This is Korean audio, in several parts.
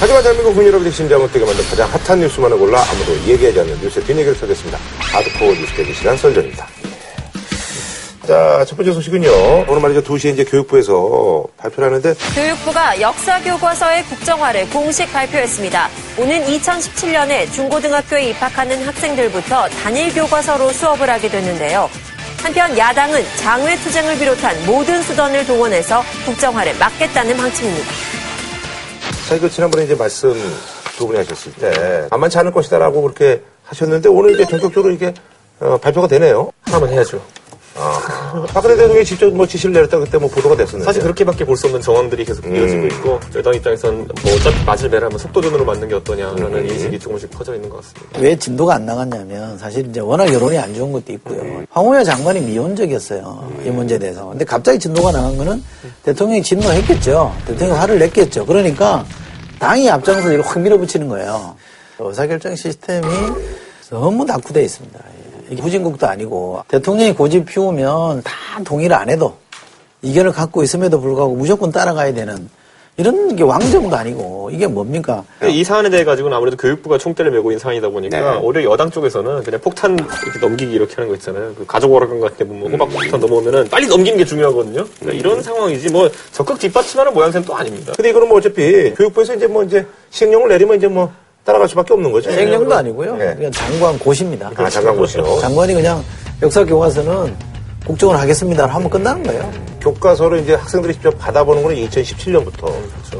하지만 대한민국 국민 여러분의 심장을 뛰게 만든 가장 핫한 뉴스만을 골라 아무도 얘기하지 않는 뉴스의 뒷얘기를 펴겠습니다. 하드코어 뉴스 대기 시간 썰전입니다. 자, 첫 번째 소식은요. 오늘 말이죠. 2시에 이제 교육부에서 발표를 하는데 교육부가 역사 교과서의 국정화를 공식 발표했습니다. 오는 2017년에 중고등학교에 입학하는 학생들부터 단일 교과서로 수업을 하게 됐는데요. 한편 야당은 장외 투쟁을 비롯한 모든 수단을 동원해서 국정화를 막겠다는 방침입니다. 자, 이거 지난번에 이제 말씀 두 분이 하셨을 때 만만치 않을 것이다라고 그렇게 하셨는데 오늘 이제 전격적으로 이게 어, 발표가 되네요. 하나만 해야죠. 아, 박근혜 대통령이 직접 뭐 지시를 내렸다 그때 뭐 보도가 됐었는데. 사실 그렇게밖에 볼 수 없는 정황들이 계속 이어지고 있고 여당 입장에서는 뭐 어차피 맞을 매라면 속도전으로 맞는 게 어떠냐라는 인식이 조금씩 퍼져 있는 것 같습니다. 왜 진도가 안 나갔냐면 사실 이제 워낙 여론이 안 좋은 것도 있고요. 황우여 장관이 미온적이었어요. 이 문제에 대해서. 근데 갑자기 진도가 나간 거는 대통령이 진노했겠죠. 대통령이 화를 냈겠죠. 그러니까 당이 앞장서 이걸 확 밀어붙이는 거예요. 의사결정 시스템이 너무 낙후되어 있습니다. 이게 후진국도 아니고 대통령이 고집 피우면 다 동의를 안 해도 이견을 갖고 있음에도 불구하고 무조건 따라가야 되는 이런 게 왕정도 아니고 이게 뭡니까? 이 사안에 대해 가지고는 아무래도 교육부가 총대를 메고 있는 상황이다 보니까 네. 오히려 여당 쪽에서는 그냥 폭탄 이렇게 넘기기 이렇게 하는 거 있잖아요. 그 가족 오락관 같은 데 보면 호박 폭탄 넘어오면은 빨리 넘기는 게 중요하거든요. 그러니까 이런 상황이지 뭐 적극 뒷받침하는 모양새는 또 아닙니다. 근데 이거는 뭐 어차피 교육부에서 이제 뭐 이제 시행령을 내리면 이제 뭐 따라갈 수밖에 없는 거죠. 행령도 아니고요. 네. 그냥 장관 고시입니다. 아, 잠깐 보시죠. 장관이 그냥 역사 교과서는 국정을 하겠습니다. 하면 끝나는 거예요. 교과서를 이제 학생들이 직접 받아보는 거는 2017년부터.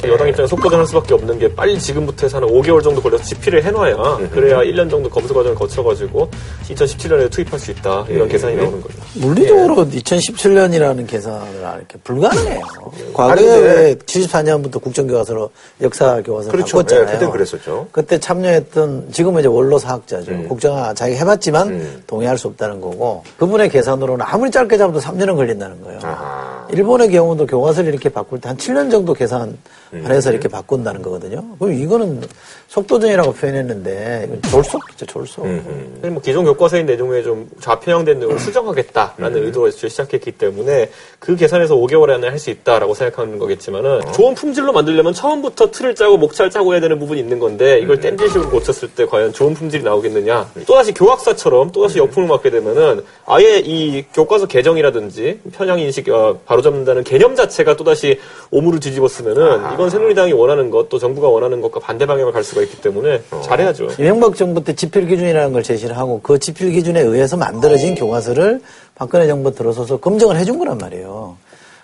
여당 입장에 속도전할 수밖에 없는 게 빨리 지금부터 해서 한 5개월 정도 걸려서 집필을 해놔야 그래야 1년 정도 검수 과정을 거쳐가지고 2017년에 투입할 수 있다 이런 계산이 나오는 거죠. 물리적으로 2017년이라는 계산을 이렇게 불가능해요. 아니, 과거에 근데- 74년부터 국정교과서로 역사 교과서를 그렇죠. 바꿨잖아요. 네, 그땐 그랬었죠. 그때 참여했던 지금은 이제 원로 사학자죠. 음. 국정화 자기가 해봤지만 동의할 수 없다는 거고 그분의 계산으로는 아무리 짧게 잡아도 3년은 걸린다는 거예요. 아하. 일본의 경우도 교과서를 이렇게 바꿀 때 한 7년 정도 계산 해서 이렇게 바꾼다는 거거든요. 그럼 이거는 속도전이라고 표현했는데 졸속이죠, 졸속. 음. 사실 뭐 기존 교과서의 내용에 좀 좌편향된 내용을 수정하겠다라는 의도로 애초에 시작했기 때문에 그 계산에서 5개월 안에 할 수 있다라고 생각하는 거겠지만은 좋은 품질로 만들려면 처음부터 틀을 짜고 목차를 짜고 해야 되는 부분이 있는 건데 이걸 땜질식으로 고쳤을 때 과연 좋은 품질이 나오겠느냐. 또다시 교학사처럼 또다시 역풍을 맞게 되면은 아예 이 교과서 개정이라든지 편향 인식 어, 바로 잡는다는 개념 자체가 또다시 오물을 뒤집었으면은 이건 새누리당이 원하는 것 또 정부가 원하는 것과 반대 방향을 갈 수가 있기 때문에 잘해야죠. 이명박 정부 때 지필 기준이라는 걸 제시를 하고 그 지필 기준에 의해서 만들어진 교과서를 박근혜 정부 들어서서 검증을 해준 거란 말이에요.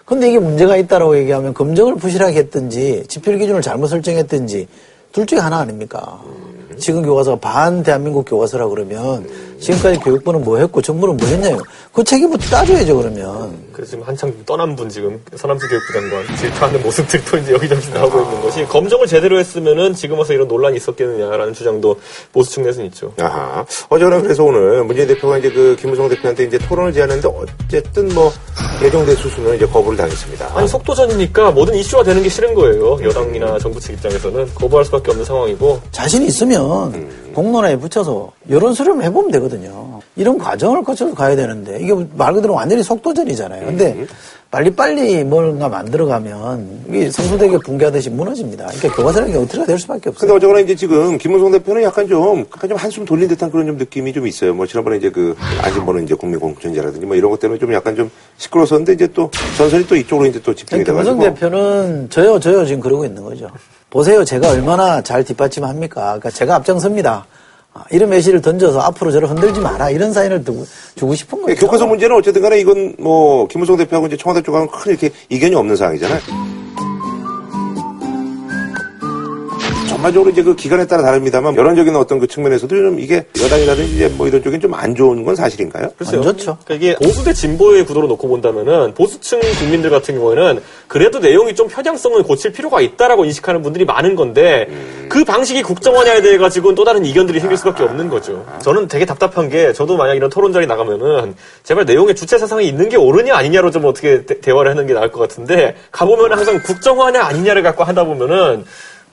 근데 이게 문제가 있다라고 얘기하면 검증을 부실하게 했든지 지필 기준을 잘못 설정했든지 둘 중에 하나 아닙니까? 지금 교과서가 반 대한민국 교과서라 그러면 지금까지 교육부는 뭐 했고 정부는 뭐 했냐요. 그 책임부터 따져야죠 그러면. 그래서 지금 한창 떠난 분 지금 서남수 교육부 장관 질투하는 모습들이 또 이제 여기저기 나오고 있는 것이 검증을 제대로 했으면은 지금 와서 이런 논란이 있었겠느냐라는 주장도 보수 측내에서는 있죠. 아하. 어제나 그래서 오늘 문재인 대표가 이제 그 김무성 대표한테 이제 토론을 제안했는데 어쨌든 뭐 예정된 수순은 이제 거부를 당했습니다. 아니 속도전이니까 모든 이슈가 되는 게 싫은 거예요. 여당이나 정부 측 입장에서는 거부할 수밖에 없는 상황이고 자신 이 있으면 공론화에 붙여서 여론 수렴을 해보면 되거든요. 이런 과정을 거쳐서 가야 되는데 이게 말 그대로 완전히 속도전이잖아요. 근데 빨리빨리 뭔가 만들어가면 이게 성소대교 붕괴하듯이 무너집니다. 그러니까 교과서라는 게 어떻게 될 수밖에 없어요. 근데 어쨌거나 이제 지금 김무성 대표는 약간 좀, 약간 좀 한숨 돌린 듯한 그런 좀 느낌이 좀 있어요. 뭐 지난번에 이제 그 안심번은 이제 국민공천제라든지 뭐 이런 것 때문에 좀 약간 좀 시끄러웠었는데 이제 또 전선이 또 이쪽으로 이제 또 집중이 돼가지고. 대표는 저요 저요 지금 그러고 있는 거죠. 보세요 제가 얼마나 잘 뒷받침합니까? 그러니까 제가 앞장섭니다. 아, 이런 메시를 던져서 앞으로 저를 흔들지 마라 이런 사인을 두고, 주고 싶은. 네, 교과서 문제는 어쨌든 간에 이건 뭐 김무성 대표하고 이제 청와대 쪽하고는 큰 이렇게 이견이 없는 상황이잖아요. 전반적으로 이제 그 기간에 따라 다릅니다만 여론적인 어떤 그 측면에서도 좀 이게 여당이라든지 이제 뭐 이런 쪽엔 좀 안 좋은 건 사실인가요? 글쎄요. 안 좋죠. 그러니까 이게 보수 대 진보의 구도로 놓고 본다면은 보수층 국민들 같은 경우에는 그래도 내용이 좀 편향성을 고칠 필요가 있다라고 인식하는 분들이 많은 건데 그 방식이 국정화냐에 대해 가지고는 또 다른 이견들이 생길 수밖에 없는 거죠. 저는 되게 답답한 게 저도 만약 이런 토론 자리 나가면은 제발 내용에 주체 사상이 있는 게 옳으냐 아니냐로 좀 어떻게 대, 화를 하는 게 나을 것 같은데 가보면 항상 국정화냐 아니냐를 갖고 하다 보면은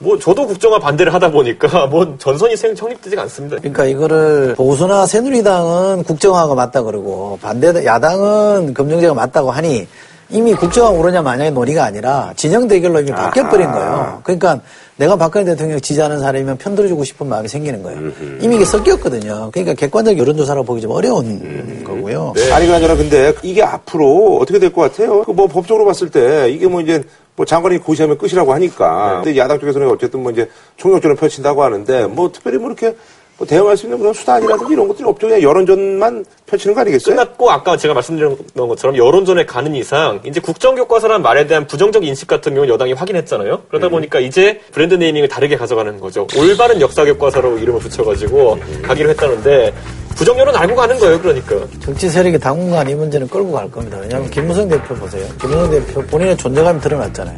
뭐 저도 국정화 반대를 하다 보니까 뭐 전선이 생- 성립되지가 않습니다. 그러니까 이거를 보수나 새누리당은 국정화가 맞다 그러고 반대 야당은 검증제가 맞다고 하니 이미 국정화 오르냐 마냐의 논의가 아니라 진영 대결로 이미 바뀌어버린 거예요. 그러니까 내가 박근혜 대통령 지지하는 사람이면 편들어주고 싶은 마음이 생기는 거예요. 이미 이게 섞였거든요. 그러니까 객관적 여론조사라고 보기 좀 어려운 거고요. 아니 그나저나 근데 이게 앞으로 어떻게 될 것 같아요? 그뭐 법적으로 봤을 때 이게 뭐 이제 뭐 장관이 고시하면 끝이라고 하니까. 근데 야당 쪽에서는 어쨌든 뭐 이제 총력전을 펼친다고 하는데 뭐 특별히 뭐 이렇게 뭐 대응할 수 있는 그런 수단이라든지 이런 것들이 없죠. 그냥 여론전만 펼치는 거 아니겠어요? 끝났고 아까 제가 말씀드린 것처럼 여론전에 가는 이상 이제 국정교과서라는 말에 대한 부정적 인식 같은 경우는 여당이 확인했잖아요. 그러다 보니까 이제 브랜드 네이밍을 다르게 가져가는 거죠. 올바른 역사교과서로 이름을 붙여가지고 가기로 했다는데 부정여론 알고 가는 거예요. 그러니까. 정치 세력이 당분간 이 문제는 끌고 갈 겁니다. 왜냐하면 김무성 대표 보세요. 김무성 대표 본인의 존재감이 드러났잖아요.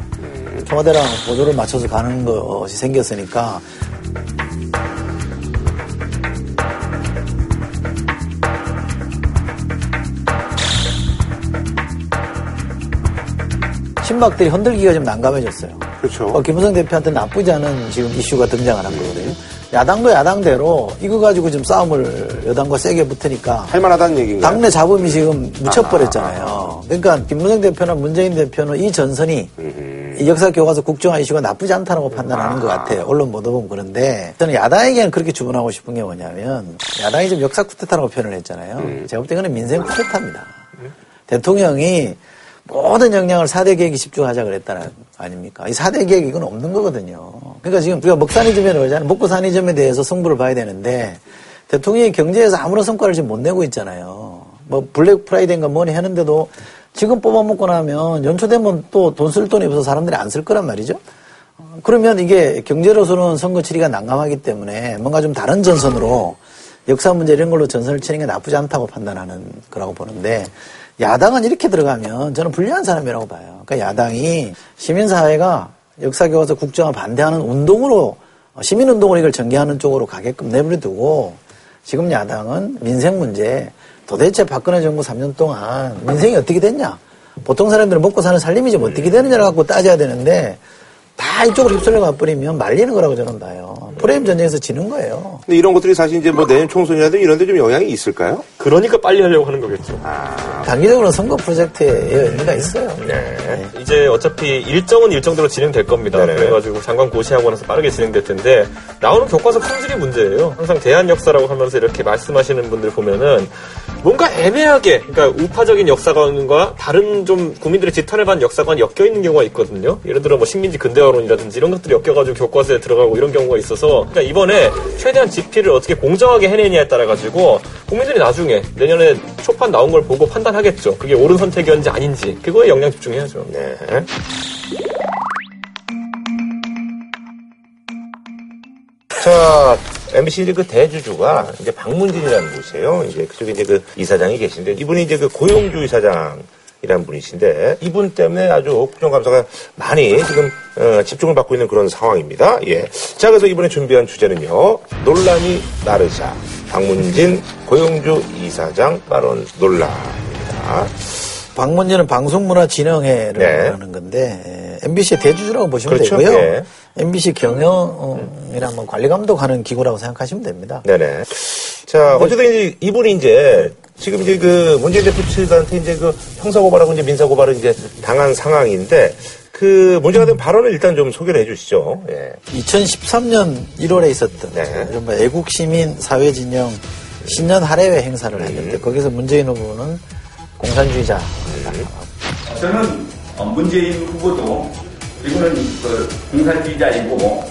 청와대랑 보조를 맞춰서 가는 것이 생겼으니까 신박들이 흔들기가 좀 난감해졌어요. 그렇죠. 어, 김무성 대표한테 나쁘지 않은 지금 이슈가 등장을 한 거거든요. 야당도 야당대로 이거 가지고 지금 싸움을 여당과 세게 붙으니까 할만하다는 얘기인가요? 당내 잡음이 지금 묻혀버렸잖아요. 그러니까 김무성 대표나 문재인 대표는 이 전선이 이 역사 교과서 국정화 이슈가 나쁘지 않다고 판단하는 것 같아요. 언론 보도 보면 그런데 저는 야당에게는 그렇게 주문하고 싶은 게 뭐냐면 야당이 좀 역사 쿠데타라고 표현을 했잖아요. 제가 볼때 그는 민생 쿠데타입니다. 대통령이 모든 역량을 4대 개혁에 집중하자 그랬다는 거 아닙니까? 이 4대 개혁 이건 없는 거거든요. 그러니까 지금 우리가 먹고사니즘에 그러잖아요. 먹고사니즘에 대해서 승부를 봐야 되는데 대통령이 경제에서 아무런 성과를 지금 못 내고 있잖아요. 뭐 블랙 프라이데이인가 뭐니 하는데도 지금 뽑아먹고 나면 연초되면 또 돈 쓸 돈이 없어서 사람들이 안 쓸 거란 말이죠. 어, 그러면 이게 경제로서는 선거 치리가 난감하기 때문에 뭔가 좀 다른 전선으로 역사 문제 이런 걸로 전선을 치는 게 나쁘지 않다고 판단하는 거라고 보는데 야당은 이렇게 들어가면 저는 불리한 사람이라고 봐요. 그러니까 야당이 시민사회가 역사교과서 국정화 반대하는 운동으로 시민운동으로 이걸 전개하는 쪽으로 가게끔 내버려두고 지금 야당은 민생 문제 도대체 박근혜 정부 3년 동안 민생이 어떻게 됐냐 보통 사람들은 먹고 사는 살림이 좀 어떻게 되느냐를 갖고 따져야 되는데 다 이쪽으로 휩쓸려 가버리면 말리는 거라고 저는 봐요. 프레임 전쟁에서 지는 거예요. 근데 이런 것들이 사실 이제 뭐 내년 총선이라든지 이런 데 좀 영향이 있을까요? 그러니까 빨리 하려고 하는 거겠죠. 단기적으로는 선거 프로젝트에 의미가 있어요. 네. 이제 어차피 일정은 일정대로 진행될 겁니다. 네네. 그래가지고 장관 고시하고 나서 빠르게 진행될 텐데 나오는 교과서 품질이 문제예요. 항상 대한 역사라고 하면서 이렇게 말씀하시는 분들 보면은 뭔가 애매하게 그러니까 우파적인 역사관과 다른 좀 국민들의 지탄을 받는 역사관이 엮여 있는 경우가 있거든요. 예를 들어 뭐 식민지 근대화론이라든지 이런 것들이 엮여가지고 교과서에 들어가고 이런 경우가 있어서 그러니까 이번에 최대한 집필을 어떻게 공정하게 해내냐에 따라 가지고 국민들이 나중에 내년에 초판 나온 걸 보고 판단하겠죠. 그게 옳은 선택이었는지 아닌지 그거에 영향 집중해야죠. 네. 자, MBC 이제 그 대주주가 이제 박문진이라는 곳이에요. 이제 그쪽에 이제 그 이사장이 계신데 이분이 이제 그 고용주 이사장 이라는 분이신데 이분 때문에 아주 국정감사가 많이 지금 어, 집중을 받고 있는 그런 상황입니다. 예. 자, 그래서 이번에 준비한 주제는요. 논란이 나르자 박문진 고용주 이사장 발언 논란입니다. 방문진은 방송문화진흥회를 네. 하는 건데 MBC의 대주주라고 보시면 그렇죠. 되고요. 예. MBC 경영이랑 뭐 관리 감독하는 기구라고 생각하시면 됩니다. 네네. 자, 어쨌든 이제 이분이 이제 지금 이제 그 문재인 대표 측한테 이제 그 형사고발하고 이제 민사고발을 이제 당한 상황인데 그 문제가 된 발언을 일단 좀 소개를 해 주시죠. 예. 2013년 1월에 있었던 네. 이른바 애국 시민 사회 진영 신년 할애회 행사를 음. 했는데 거기서 문재인 후보는 공산주의자 저는 어, 문재인 후보도 이거는 그 공산주의자이고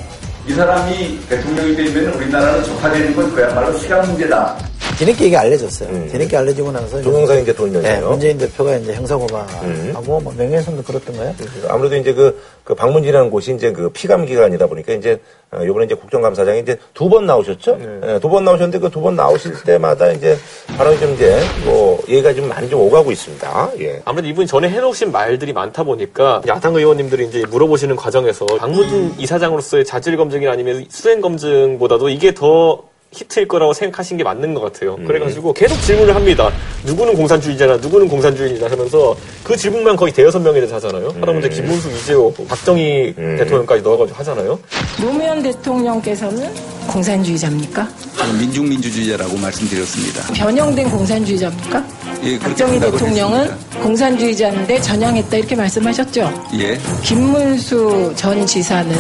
이 사람이 대통령이 되면 우리나라는 적화되는 건 그야말로 시간 문제다. 뒤늦게 이게 알려졌어요. 음. 뒤늦게 알려지고 나서 동영상 이제 네, 돌면서요. 문재인 대표가 이제 형사고발하고 음. 뭐 명예훼손도 그렇던가요? 아무래도 이제 그, 그 박문진이라는 곳이 이제 그 피감 기관이다 보니까 이제 어, 요번에 이제 국정감사장에 이제 두 번 나오셨죠? 예, 두번 나오셨는데 그 두 번 나오실 때마다 이제 발언이 좀 이제 뭐 얘기가 좀 많이 좀 오가고 있습니다. 예. 아무래도 이분이 전에 해놓으신 말들이 많다 보니까 야당 의원님들이 이제 물어보시는 과정에서 박문진 이사장으로서의 자질 검증이 아니면 수행 검증보다도 이게 더 히트일 거라고 생각하신 게 맞는 것 같아요. 그래가지고 계속 질문을 합니다. 누구는 공산주의자나 누구는 공산주의자 하면서 그 질문만 거의 대여섯 명에 대해서 하잖아요. 하다 보면 이제 김문수, 이재호, 박정희 대통령까지 넣어가지고 하잖아요. 노무현 대통령께서는 공산주의자입니까? 저는 민중민주주의자라고 말씀드렸습니다. 변형된 공산주의자입니까? 예, 박정희 대통령은 했습니다. 공산주의자인데 전향했다 이렇게 말씀하셨죠. 예. 김문수 전 지사는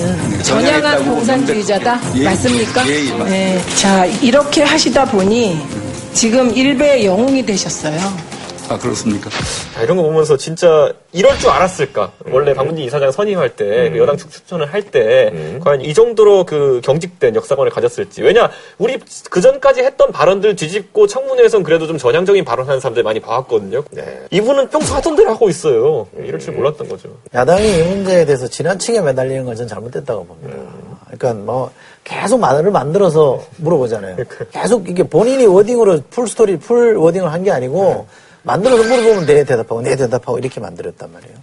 전향했다고 전향한 공산주의자다 예, 맞습니까? 예, 예, 맞습니다. 네. 자 이렇게 하시다 보니 지금 일베의 영웅이 되셨어요. 아, 그렇습니까? 자, 이런 거 보면서 진짜 이럴 줄 알았을까? 원래 박문진 이사장 선임할 때, 그 여당 측 추천을 할 때, 과연 이 정도로 그 경직된 역사관을 가졌을지. 왜냐, 우리 그 전까지 했던 발언들 뒤집고 청문회에선 그래도 좀 전향적인 발언하는 사람들 많이 봐왔거든요. 이분은 평소 하던 대로 하고 있어요. 이럴 줄 몰랐던 거죠. 야당이 이 문제에 대해서 지나치게 매달리는 건 전 잘못됐다고 봅니다. 그러니까 뭐 계속 말을 만들어서 물어보잖아요. 계속 이게 본인이 wording으로 full story, full wording을 한 게 아니고 만들어서 물어보면 네 대답하고 네 대답하고 이렇게 만들었단 말이에요.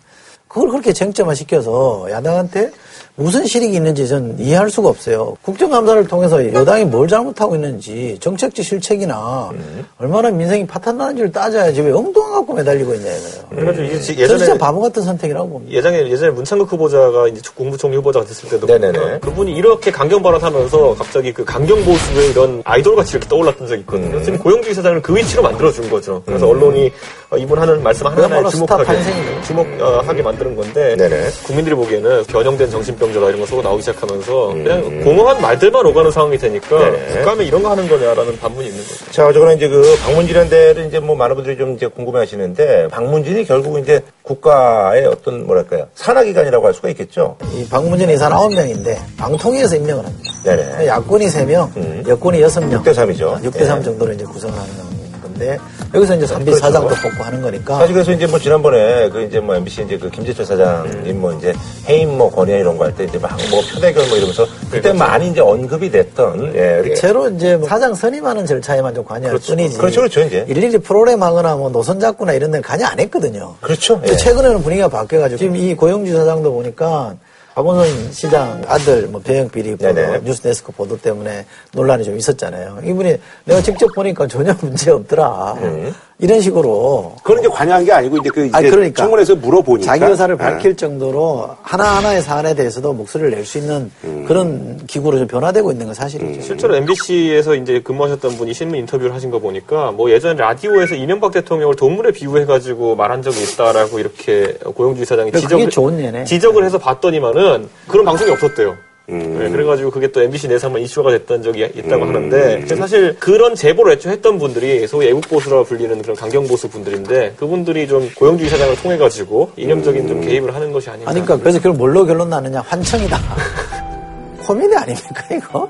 그걸 그렇게 쟁점화 시켜서 야당한테 무슨 실익이 있는지 전 이해할 수가 없어요. 국정감사를 통해서 여당이 뭘 잘못하고 있는지 정책적 실책이나 얼마나 민생이 파탄나는지를 따져야지 왜 엉뚱한 갖고 매달리고 있냐 이거예요. 그래가지고 이게 지- 저는 진짜 예전에 바보 같은 선택이라고 봅니다. 예전에 예전에 문창극 후보자가 이제 국무총리 후보자가 됐을 때도 네네네. 그분이 이렇게 강경 발언하면서 갑자기 그 강경 보수의 이런 아이돌 같이 이렇게 떠올랐던 적이 있거든요. 지금 고영주 이사장을 그 위치로 만들어 준 거죠. 그래서 언론이 어, 이분 하는 말씀 스타 주목하게. 주목하게 만드는 건데 네네. 국민들이 보기에는 변형된 정신병 자다 이런 거 서로 나오기 시작하면서 음. 그냥 공허한 말들만 오가는 상황이 되니까 네네. 국감에 이런 거 하는 거냐라는 반문이 있는 거죠. 자, 어쨌거나 이제 그 방문진한테를 이제 뭐 많은 분들이 좀 이제 궁금해 하시는데, 방문진이 결국 이제 국가의 어떤 뭐랄까요, 산하기관이라고 할 수가 있겠죠? 이 박문진 이사는 9명인데 방통위에서 임명을 합니다. 네네. 야권이 3명, 음. 여권이 6명. 6대 3이죠. 6대 3 정도로 이제 구성을 하는 건데 여기서 이제 3비 그렇죠. 사장도 뽑고 하는 거니까 사실 그래서 이제 뭐 지난번에 그 이제 뭐 MBC 이제 그 김재철 사장님 뭐 이제 해임 뭐 권위 이런 거 할 때 이제 막 뭐 표대결 뭐 이러면서 그때 많이 이제 언급이 됐던 예. 채로 이제 뭐 사장 선임하는 절차에만 좀 관여할 뿐이지. 그렇죠, 그렇죠, 이제. 일일이 프로그램 하거나 뭐 노선 잡거나 이런 데는 관여 안 했거든요. 그렇죠. 예. 최근에는 분위기가 바뀌어가지고 지금 이 고영주 사장도 보니까 박원순 시장 아들 뭐 배영 비리 보도, 네네. 뉴스데스크 보도 때문에 논란이 좀 있었잖아요. 이분이 내가 직접 보니까 전혀 문제 없더라. 이런 식으로 그건 이제 관여한 게 아니고 이제 그 이제 아니, 그러니까. 청문회에서 물어보니까 자기 의사를 예. 밝힐 정도로 하나 하나의 사안에 대해서도 목소리를 낼 수 있는 그런 기구로 좀 변화되고 있는 건 사실이죠. 실제로 MBC에서 이제 근무하셨던 분이 신문 인터뷰를 하신 거 보니까 뭐 예전 라디오에서 이명박 대통령을 동물에 비유해가지고 말한 적이 있다라고 이렇게 고영주 이사장이 지적을, 좋은 예네. 지적을 해서 봤더니만은 그런 방송이 없었대요. 음. 네, 그래가지고 그게 또 MBC 내에서 한번 이슈가 됐던 적이 있다고 음. 하는데 사실 그런 제보를 애초에 했던 분들이 소위 애국보수라고 불리는 그런 강경보수 분들인데 그분들이 좀 고영주 이사장을 통해가지고 이념적인 좀 개입을 하는 것이 아닌가. 아니, 그러니까 그래서 그걸 뭘로 결론 나느냐? 환청이다. 코미디 아닙니까, 이거?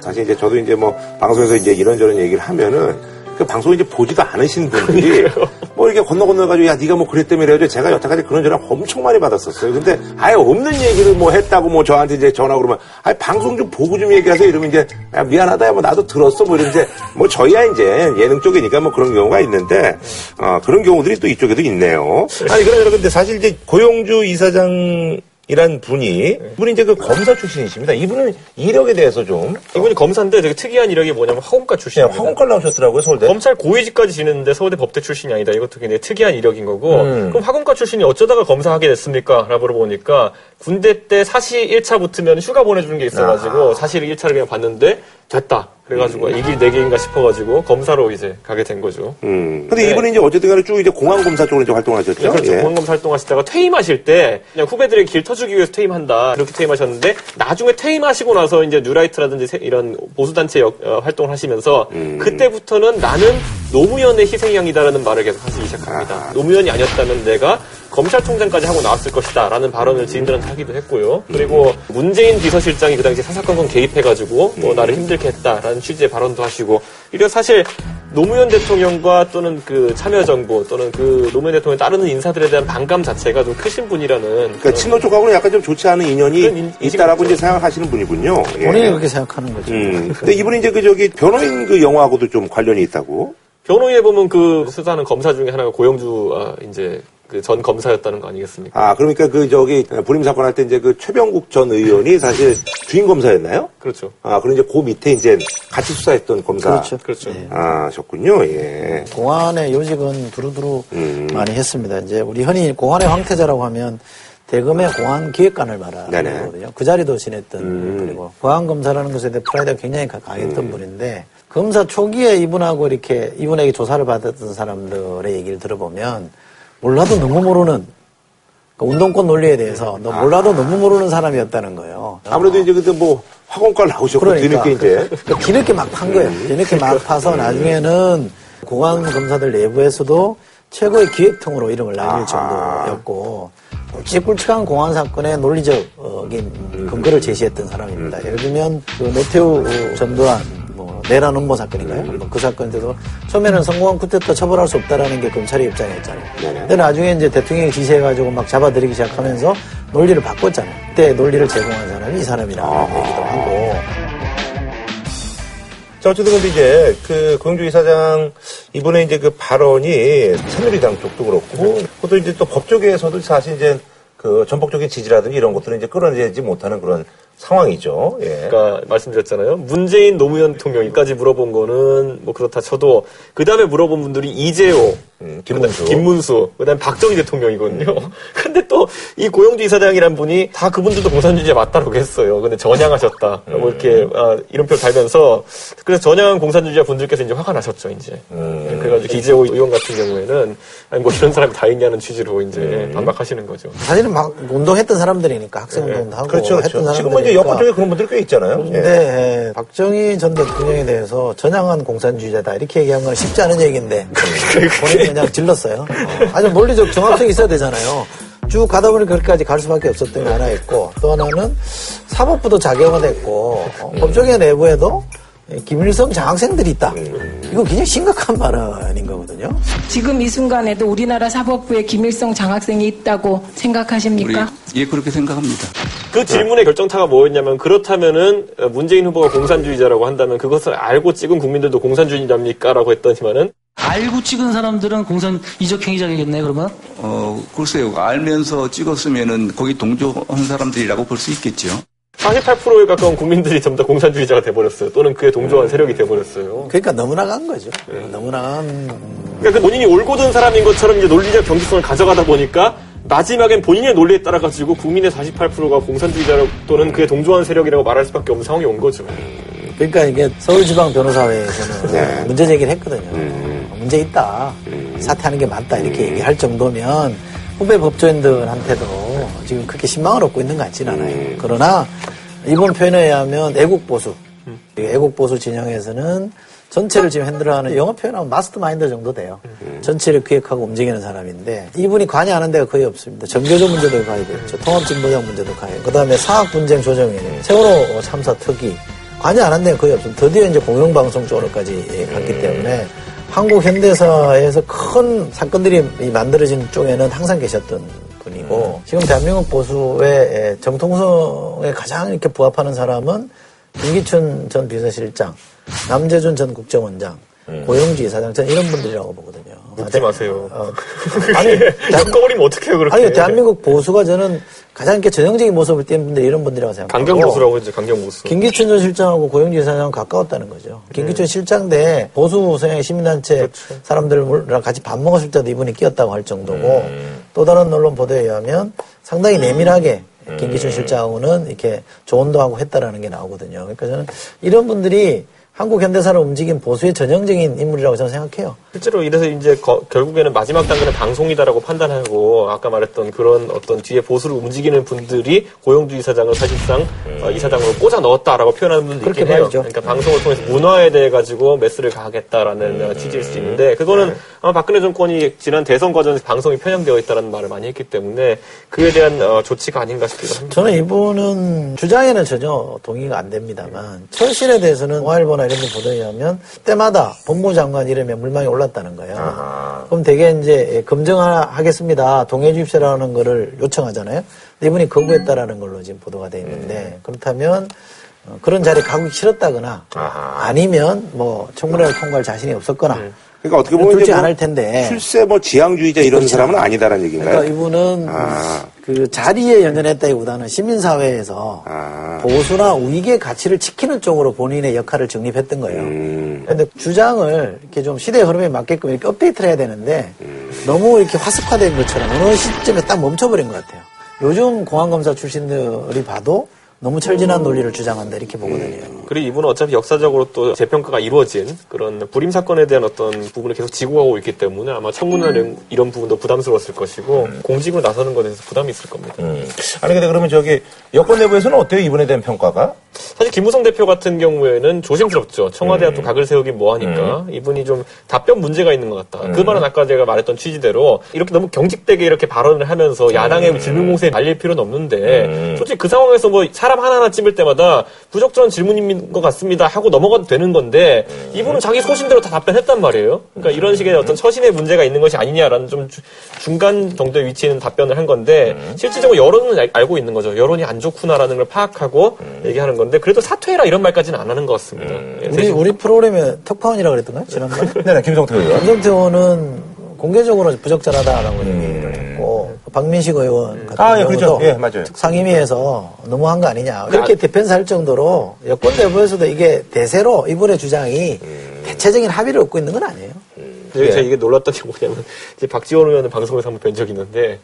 사실 이제 저도 이제 뭐 방송에서 이제 이런저런 얘기를 하면은 그 방송 이제 보지도 않으신 분들이 뭐 이렇게 건너 건너 가지고 야 네가 뭐 그랬다며 이래가지고 제가 여태까지 그런 전화 엄청 많이 받았었어요. 근데 아예 없는 얘기를 뭐 했다고 뭐 저한테 이제 전화 그러면 아 방송 좀 보고 좀 얘기하세요 이러면 이제 야 미안하다 뭐 나도 들었어 뭐 이런 이제 뭐 저희야 이제 예능 쪽이니까 뭐 그런 경우가 있는데 어, 그런 경우들이 또 이쪽에도 있네요. 아니 그러나 근데 사실 이제 고용주 이사장 이란 분이 이분이 이제 그 검사 출신이십니다. 이분은 이력에 대해서 좀 이분이 검사인데 되게 특이한 이력이 뭐냐면 화공과 그냥 출신입니다. 화공과 나오셨더라고요 서울대. 검찰 고위직까지 지냈는데 서울대 법대 출신이 아니다. 이것도 굉장히 특이한 이력인 거고. 음. 그럼 화공과 출신이 어쩌다가 검사하게 됐습니까? 라고 물어보니까 군대 때 사시 1차 붙으면 휴가 보내주는 게 있어가지고 사시 1차를 그냥 봤는데 됐다. 그래가지고 이 길이 내 길인가 싶어가지고 검사로 이제 가게 된 거죠. 음. 근데 네. 이분이 이제 어쨌든 간에 쭉 이제 공안검사 쪽으로 이제 활동하셨죠. 네, 그렇죠. 예. 공안검사 활동하시다가 퇴임하실 때 그냥 후배들에게 길 터주기 위해서 퇴임한다 이렇게 퇴임하셨는데 나중에 퇴임하시고 나서 이제 뉴라이트라든지 세- 이런 보수단체 역- 어, 활동을 하시면서 음. 그때부터는 나는 노무현의 희생양이다라는 말을 계속 하시기 시작합니다. 노무현이 아니었다면 내가 검찰총장까지 하고 나왔을 것이다 라는 발언을 지인들한테 하기도 했고요. 그리고 문재인 비서실장이 그 당시 사사건건 개입해가지고 뭐 나를 힘들게 했다라는 취지의 발언도 하시고 이래 사실 노무현 대통령과 또는 그 참여정부 또는 그 노무현 대통령 따르는 인사들에 대한 반감 자체가 좀 크신 분이라는 그러니까 친노 쪽하고는 약간 좀 좋지 않은 인연이 인- 있다라고. 이제 생각하시는 분이군요. 예. 본인이 그렇게 생각하는 거죠. 음. 근데 이분이 이제 그 저기 변호인 그 영화하고도 좀 관련이 있다고. 변호인에 보면 그 수사하는 검사 중에 하나가 고영주 아, 이제 그 전 검사였다는 거 아니겠습니까? 아, 그러니까 그 저기 불임 사건 할 때 이제 그 최병국 전 의원이 사실 주인 검사였나요? 그렇죠. 아, 그리고 이제 그 밑에 이제 같이 수사했던 검사. 그렇죠. 그렇죠. 예. 아, 셨군요. 예. 공안의 요직은 두루두루 음. 많이 했습니다. 이제 우리 흔히 공안의 황태자라고 하면 대검의 공안 기획관을 네네. 말하거든요. 그 자리도 지냈던 음. 분이고 보안 검사라는 것에 대해 프라이드가 굉장히 가- 강했던 분인데 검사 초기에 이분하고 이렇게 이분에게 조사를 받았던 사람들의 얘기를 들어보면 몰라도 너무 모르는 그 운동권 논리에 대해서 너 몰라도 너무 모르는 사람이었다는 거예요. 아무래도 이제 그때 뭐 학원가 나오셨고 그러니까. 뒤늦게 이제. 그 뒤늦게 막 판 거예요. 뒤늦게 막 파서 나중에는 공안 검사들 내부에서도 최고의 기획통으로 이름을 날릴 정도였고 굵직굵직한 공안 사건의 논리적인 근거를 제시했던 사람입니다. 예를 들면 그 노태우 전두환 뭐 내란 음모 사건인가요? 뭐그 사건 때도 처음에는 성공한 쿠데타 처벌할 수 없다라는 게 검찰의 입장이었잖아요. 근데 나중에 이제 대통령이 지시해가지고 막 잡아들이기 시작하면서 논리를 바꿨잖아요. 그때 논리를 제공한 사람이 이 사람이라고 얘기도 하고. 자, 어쨌든 근데 이제 그 고영주 이사장 이번에 이제 그 발언이 새누리당 쪽도 그렇고 그것도 이제 또법 쪽에서도 사실 이제 그 전폭적인 지지라든지 이런 것들은 이제 끌어내지 못하는 그런 상황이죠. 예. 그러니까 말씀드렸잖아요. 문재인 노무현 대통령이까지 물어본 거는 뭐 그렇다 쳐도 그 다음에 물어본 분들이 이재호, 음, 김문수. 그다음 김문수, 그다음 박정희 대통령이거든요. 근데 또 이 고영주 이사장이란 분이 다 그분들도 공산주의자 맞다라고 했어요. 근데 전향하셨다. 뭐 이렇게 아, 이름표 달면서 그래서 전향한 공산주의자 분들께서 이제 화가 나셨죠, 이제. 음. 그래가지고 이재호 의원 같은 경우에는 아니 뭐 이런 사람이 다 있냐는 취지로 이제 음. 반박하시는 거죠. 사실은 막 운동했던 사람들이니까 학생 운동도 하고 그렇죠, 했던 그렇죠. 사람들이니까. 지금은 이제 여권 쪽에 그런 분들 꽤 있잖아요. 예. 근데 예, 박정희 전 대통령에 대해서 전향한 공산주의자다 이렇게 얘기한 건 쉽지 않은 얘기인데 본인이 그냥 질렀어요. 어, 아주 논리적 정확성이 있어야 되잖아요. 쭉 가다 보니 그렇게까지 갈 수밖에 없었던 게 하나 있고 또 하나는 사법부도 자경화됐고 어, 법조계 내부에도 김일성 장학생들이 있다. 이거 굉장히 심각한 발언인 거거든요. 지금 이 순간에도 우리나라 사법부에 김일성 장학생이 있다고 우리 생각하십니까? 예 그렇게 생각합니다. 그 질문의 결정타가 뭐였냐면 그렇다면은 어, 문재인 후보가 공산주의자라고 한다면 그것을 알고 찍은 국민들도 공산주의자입니까 라고 했더니만은 알고 찍은 사람들은 공산 이적 행위자겠네 그러면 어 글쎄요 알면서 찍었으면은 거기 동조한 사람들이라고 볼 수 있겠죠. 48%에 가까운 국민들이 전부 다 공산주의자가 돼버렸어요. 또는 그에 동조한 세력이 돼버렸어요. 그러니까 너무 나 간 거죠. 너무 나 간 그러니까 그 본인이 올곧은 사람인 것처럼 이제 논리적 경직성을 가져가다 보니까 마지막엔 본인의 논리에 따라 가지고 국민의 48%가 공산주의자 또는 그에 동조한 세력이라고 말할 수밖에 없는 상황이 온 거죠. 그러니까 이게 서울지방 변호사회에서는 문제 제기를 했거든요. 문제 있다. 사퇴하는 게 맞다. 이렇게 얘기할 정도면 후배 법조인들한테도 지금 그렇게 신망을 얻고 있는 것 같지는 않아요. 그러나 이번 표현에 의하면 애국보수, 이 애국보수 진영에서는 전체를 지금 핸들하는 영어 표현하면 마스터 마인드 정도 돼요. 전체를 기획하고 움직이는 사람인데 이분이 관여하는 데가 거의 없습니다. 정교조 문제도 가입했죠. 통합진보장 문제도 가입. 그 다음에 사학 분쟁 조정위원회, 세월호 참사 특위 관여 안 한 데가 거의 없습니다. 드디어 이제 공영방송 쪽으로까지 예, 갔기 때문에 한국 현대사에서 큰 사건들이 이 만들어진 쪽에는 항상 계셨던 분이고 지금 대한민국 보수의 예, 정통성에 가장 이렇게 부합하는 사람은 김기춘 전 비서실장, 남재준 전 국정원장, 고영주 이사장 전 이런 분들이라고 보거든요. 묻지 마세요. 어, 아니, 엮어버리면 어떡해요, 그렇게. 아니 대한민국 보수가 저는 가장 이렇게 전형적인 모습을 띠는 분들이 이런 분들이라고 생각하고 강경 보수라고 이제 강경 보수. 김기춘 전 실장하고 고영주 이사장은 가까웠다는 거죠. 김기춘 실장 대 보수 성향의 시민단체 사람들이랑 같이 밥 먹었을 때도 이분이 끼었다고 할 정도고 또 다른 언론 보도에 의하면 상당히 내밀하게 김기춘 실장하고는 이렇게 조언도 하고 했다라는 게 나오거든요. 그러니까 저는 이런 분들이 한국 현대사를 움직인 보수의 전형적인 인물이라고 저는 생각해요. 실제로 이래서 이제 거- 결국에는 마지막 단계는 방송이다라고 판단하고 아까 말했던 그런 어떤 뒤에 보수를 움직이는 분들이 고용주 이사장을 사실상 어, 이사장으로 꽂아 넣었다라고 표현하는 분도 그렇게 있긴 해요. 봐야죠. 그러니까 방송을 통해서 문화에 대해 가지고 메스를 가하겠다라는 어, 취지일 수 있는데 그거는 아마 박근혜 정권이 지난 대선 과정에서 방송이 편향되어 있다는 말을 많이 했기 때문에 그에 대한 어, 조치가 아닌가 싶기도 합니다. 저는 이분은 주장에는 전혀 동의가 안 됩니다만 철실에 대해서는 동아일보나 이런 데 보도에 의하면 때마다 법무장관 이름에 물망이 올랐다는 거예요. 그럼 되게 이제 검증하겠습니다. 동해 주입세라는 거를 요청하잖아요. 근데 이분이 거부했다라는 걸로 지금 보도가 돼 있는데 그렇다면 어, 그런 자리에 가기 싫었다거나 아하. 아니면 뭐 청문회를 통과할 자신이 없었거나 그러니까 어떻게 보면 둘 이제 중뭐 안할 텐데 실세 뭐 지향주의자 이런 사람은 아니다라는 얘기인가요? 그러니까 이분은 아. 그 자리에 연연했다기보다는 시민사회에서 아. 보수나 우익의 가치를 지키는 쪽으로 본인의 역할을 정립했던 거예요. 음. 그런데 주장을 이렇게 좀 시대의 흐름에 맞게끔 이렇게 업데이트를 해야 되는데 음. 너무 이렇게 화석화된 것처럼 어느 시점에 딱 멈춰버린 것 같아요. 요즘 공안검사 출신들이 봐도 너무 철진한 논리를 주장한다 이렇게 보거든요. 그리고 이분은 어차피 역사적으로 또 재평가가 이루어진 그런 불임 사건에 대한 어떤 부분을 계속 지고 가고 있기 때문에 아마 청문회 이런 부분도 부담스러웠을 것이고 공직으로 나서는 것에 대해서 부담이 있을 겁니다. 음. 아니 근데 그러면 저기 여권 내부에서는 어때요 이번에 대한 평가가? 사실 김무성 대표 같은 경우에는 조심스럽죠. 청와대와 또 각을 세우긴 뭐하니까. 이분이 좀 답변 문제가 있는 것 같다. 그 말은 아까 제가 말했던 취지대로 이렇게 너무 경직되게 이렇게 발언을 하면서 야당의 질문 공세에 말릴 필요는 없는데 솔직히 그 상황에서 뭐 사람 하나하나 찝을 때마다 부적절한 질문인 것 같습니다 하고 넘어가도 되는 건데 이분은 자기 소신대로 다 답변했단 말이에요. 그러니까 이런 식의 어떤 처신의 문제가 있는 것이 아니냐라는 좀 주- 중간 정도에 위치해 있는 답변을 한 건데 실질적으로 여론은 알- 알고 있는 거죠. 여론이 안 좋구나라는 걸 파악하고 얘기하는 건데 그래도 사퇴해라 이런 말까지는 안 하는 것 같습니다. 예, 우리 우리 프로그램에 특파원이라고 그랬던가요 지난번에? 네네 김성태 의원. 김성태 의원은 공개적으로 부적절하다라고 얘기를 했고 박민식 의원 같은 아, 예, 경우도 그렇죠. 예, 맞아요. 상임위에서 너무한 거 아니냐 그렇게 디펜스 할 정도로 여권 내부에서도 이게 대세로 이번의 주장이 대체적인 합의를 얻고 있는 건 아니에요. 근데 예. 제가 이게 놀랐던 게 뭐냐면 이제 박지원 의원은 방송에서 한번 뵌 적이 있는데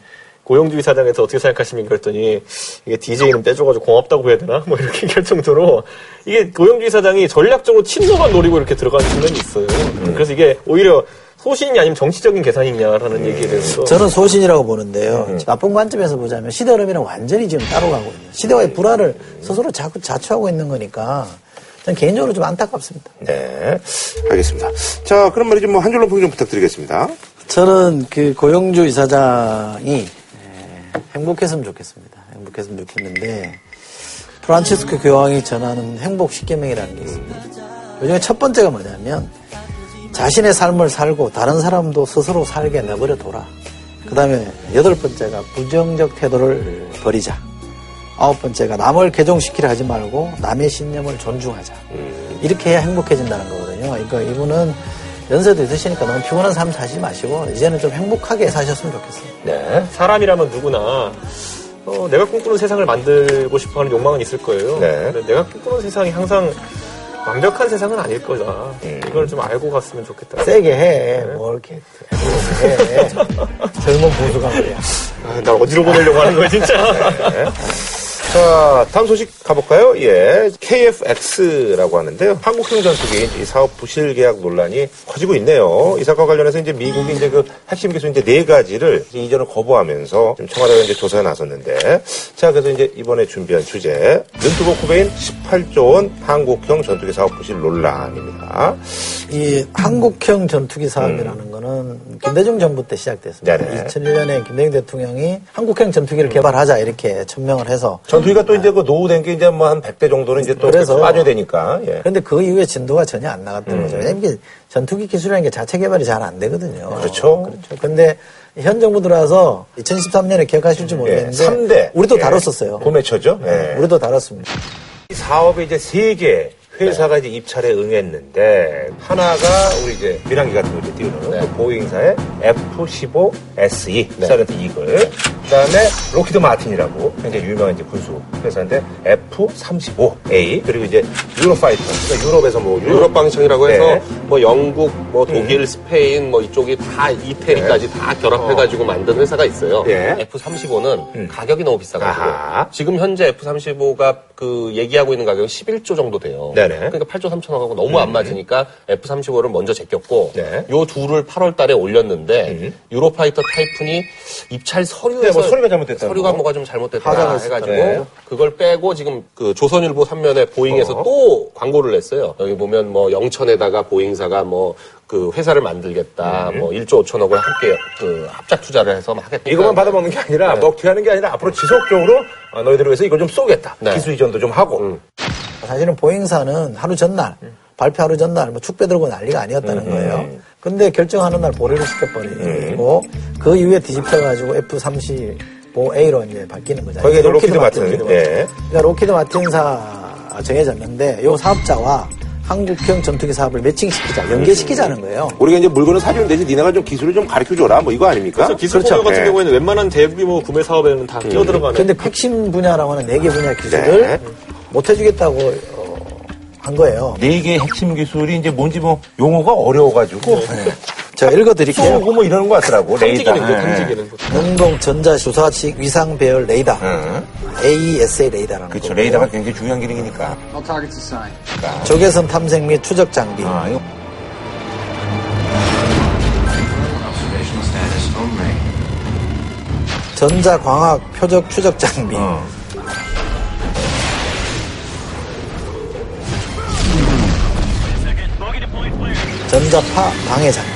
고용주의 사장에서 어떻게 생각하십니까 그랬더니 이게 DJ는 빼줘가지고 고맙다고 해야 되나 뭐 이렇게 얘기할 정도로 이게 고용주의 사장이 전략적으로 친노만 노리고 이렇게 들어가는 측면이 있어요. 그래서 이게 오히려 소신이 아니면 정치적인 계산이냐라는 얘기에 대해서 저는 소신이라고 보는데요. 나쁜 관점에서 보자면 시대 흐름이랑 완전히 지금 따로 가고 있는 시대와의 불화를 스스로 자꾸 자초하고 있는 거니까 저는 개인적으로 좀 안타깝습니다. 네, 알겠습니다. 자, 그럼 말이죠. 뭐 한 줄로 평좀 부탁드리겠습니다. 저는 그 고영주 이사장이 에, 행복했으면 좋겠습니다. 행복했으면 좋겠는데 프란치스코 교황이 전하는 행복 십계명이라는 게 있습니다. 그중에 첫 번째가 뭐냐면 자신의 삶을 살고 다른 사람도 스스로 살게 내버려 둬라. 그 다음에 여덟 번째가 부정적 태도를 버리자. 아홉 번째가 남을 개종시키려 하지 말고 남의 신념을 존중하자. 이렇게 해야 행복해진다는 거거든요. 그러니까 이분은 연세도 있으시니까 너무 피곤한 삶 사지 마시고 이제는 좀 행복하게 사셨으면 좋겠어요. 네. 사람이라면 누구나 어, 내가 꿈꾸는 세상을 만들고 싶어하는 욕망은 있을 거예요. 네. 근데 내가 꿈꾸는 세상이 항상 완벽한 세상은 아닐 거다. 이걸 좀 알고 갔으면 좋겠다. 세게 해. 뭐 이렇게 해. 젊은 보수가 말이야. 아, 날 어디로 보내려고 하는 거야 진짜. 자, 다음 소식 가볼까요? 예. KFX라고 하는데요. 한국형 전투기 이 사업 부실 계약 논란이 커지고 있네요. 이 사건과 관련해서 이제 미국이 이제 그 핵심 기술 이제 네 가지를 이제 이전을 거부하면서 지금 청와대가 이제 조사에 나섰는데 자, 그래서 이제 이번에 준비한 주제 눈뜨고 코베인 18조 원 한국형 전투기 사업 부실 논란입니다. 이 한국형 전투기 사업이라는 거는 김대중 정부 때 시작됐습니다. 네네. 2001년에 김대중 대통령이 한국형 전투기를 개발하자 이렇게 천명을 해서 전 투기가 또 이제 그 노후된 게 이제 뭐 한 100대 정도는 이제 또 그래서- 빠져야 되니까. 예. 그런데 그 이후에 진도가 전혀 안 나갔던 거죠. 왜냐면 이게 전투기 기술이라는 게 자체 개발이 잘 안 되거든요. 그렇죠. 그렇죠. 근데 현 정부 들어와서 2013년에 기억하실지 모르겠는데 예, 3대. 우리도 예. 다뤘었어요. 도매처죠. 예. 우리도 다뤘습니다. 이 사업에 이제 세개 회사가 이제 입찰에 응했는데 하나가 우리 이제 민항기 같은 거 이제 띄우는 그 보잉사의 F-15 SE Silent Eagle 그다음에 록히드 마틴이라고 굉장히 유명한 이제 군수 회사인데 F-35A 그리고 이제 유로파이터 그러니까 유럽에서 뭐 유럽 방청이라고 해서 네. 뭐 영국, 뭐 독일, 스페인 뭐 이쪽이 다 이태리까지 다 결합해가지고 만든 회사가 있어요. 예. F-35는 가격이 너무 비싸가지고 아하. 지금 현재 F-35가 그 얘기하고 있는 가격이 11조 정도 돼요. 네 네. 그러니까 8조 3천억하고 너무 안 맞으니까 F-35를 먼저 제꼈고 네. 요 둘을 8월 달에 올렸는데 유로파이터 타이푼이 입찰 서류에서 네, 뭐 서류가 잘못됐다고. 서류가 뭐가 좀 잘못됐다 해가지고 네. 그걸 빼고 지금 그 조선일보 3면에 보잉에서 어. 또 광고를 냈어요. 여기 보면 뭐 영천에다가 보잉사가 뭐그 회사를 만들겠다. 뭐 1조 5천억을 함께 그 합작 투자를 해서 막 하겠다. 음. 이것만 받아먹는 게 아니라 먹튀 하는 게 아니라 앞으로 지속적으로 어, 너희들을 위해서 이걸 좀 쏘겠다. 네. 기술 이전도 좀 하고. 사실은 보잉사는 하루 전날 발표 하루 전날 뭐 축배 들고 난리가 아니었다는 거예요. 근데 결정하는 날 보류를 시켜버리고 그 이후에 뒤집혀가지고 F-35A로 이제 바뀌는 거잖아요. 거기에 이제 록히드 마틴. 예. 그러니까 록히드 마틴사 정해졌는데 이 사업자와 한국형 전투기 사업을 매칭시키자, 연계시키자는 거예요. 우리가 이제 물건을 사주는 대신 니네가 좀 기술을 좀 가르쳐 줘라. 뭐 이거 아닙니까? 그래서 기술 그렇죠. 공유 같은 예. 경우에는 웬만한 대규모 구매 사업에는 다 끼어들어가는. 근데 핵심 분야라고 하는 네 개 분야 기술을 네. 못 해주겠다고 어, 한 거예요. 네 개의 핵심 기술이 이제 뭔지 뭐 용어가 어려워가지고 제가 읽어드릴게요. 쏘고 뭐 이러는 것 같더라고. 레이더. 예. 탐지 기능. 능동 전자 주사식 위상 배열 레이더. 응. AESA 레이더라는 그렇죠. 거고요. 레이더가 굉장히 중요한 기능이니까. 적외선 탐색 및 추적 장비. 아, 이거 전자 광학 표적 추적 장비. 어. 전자파 방해 장비.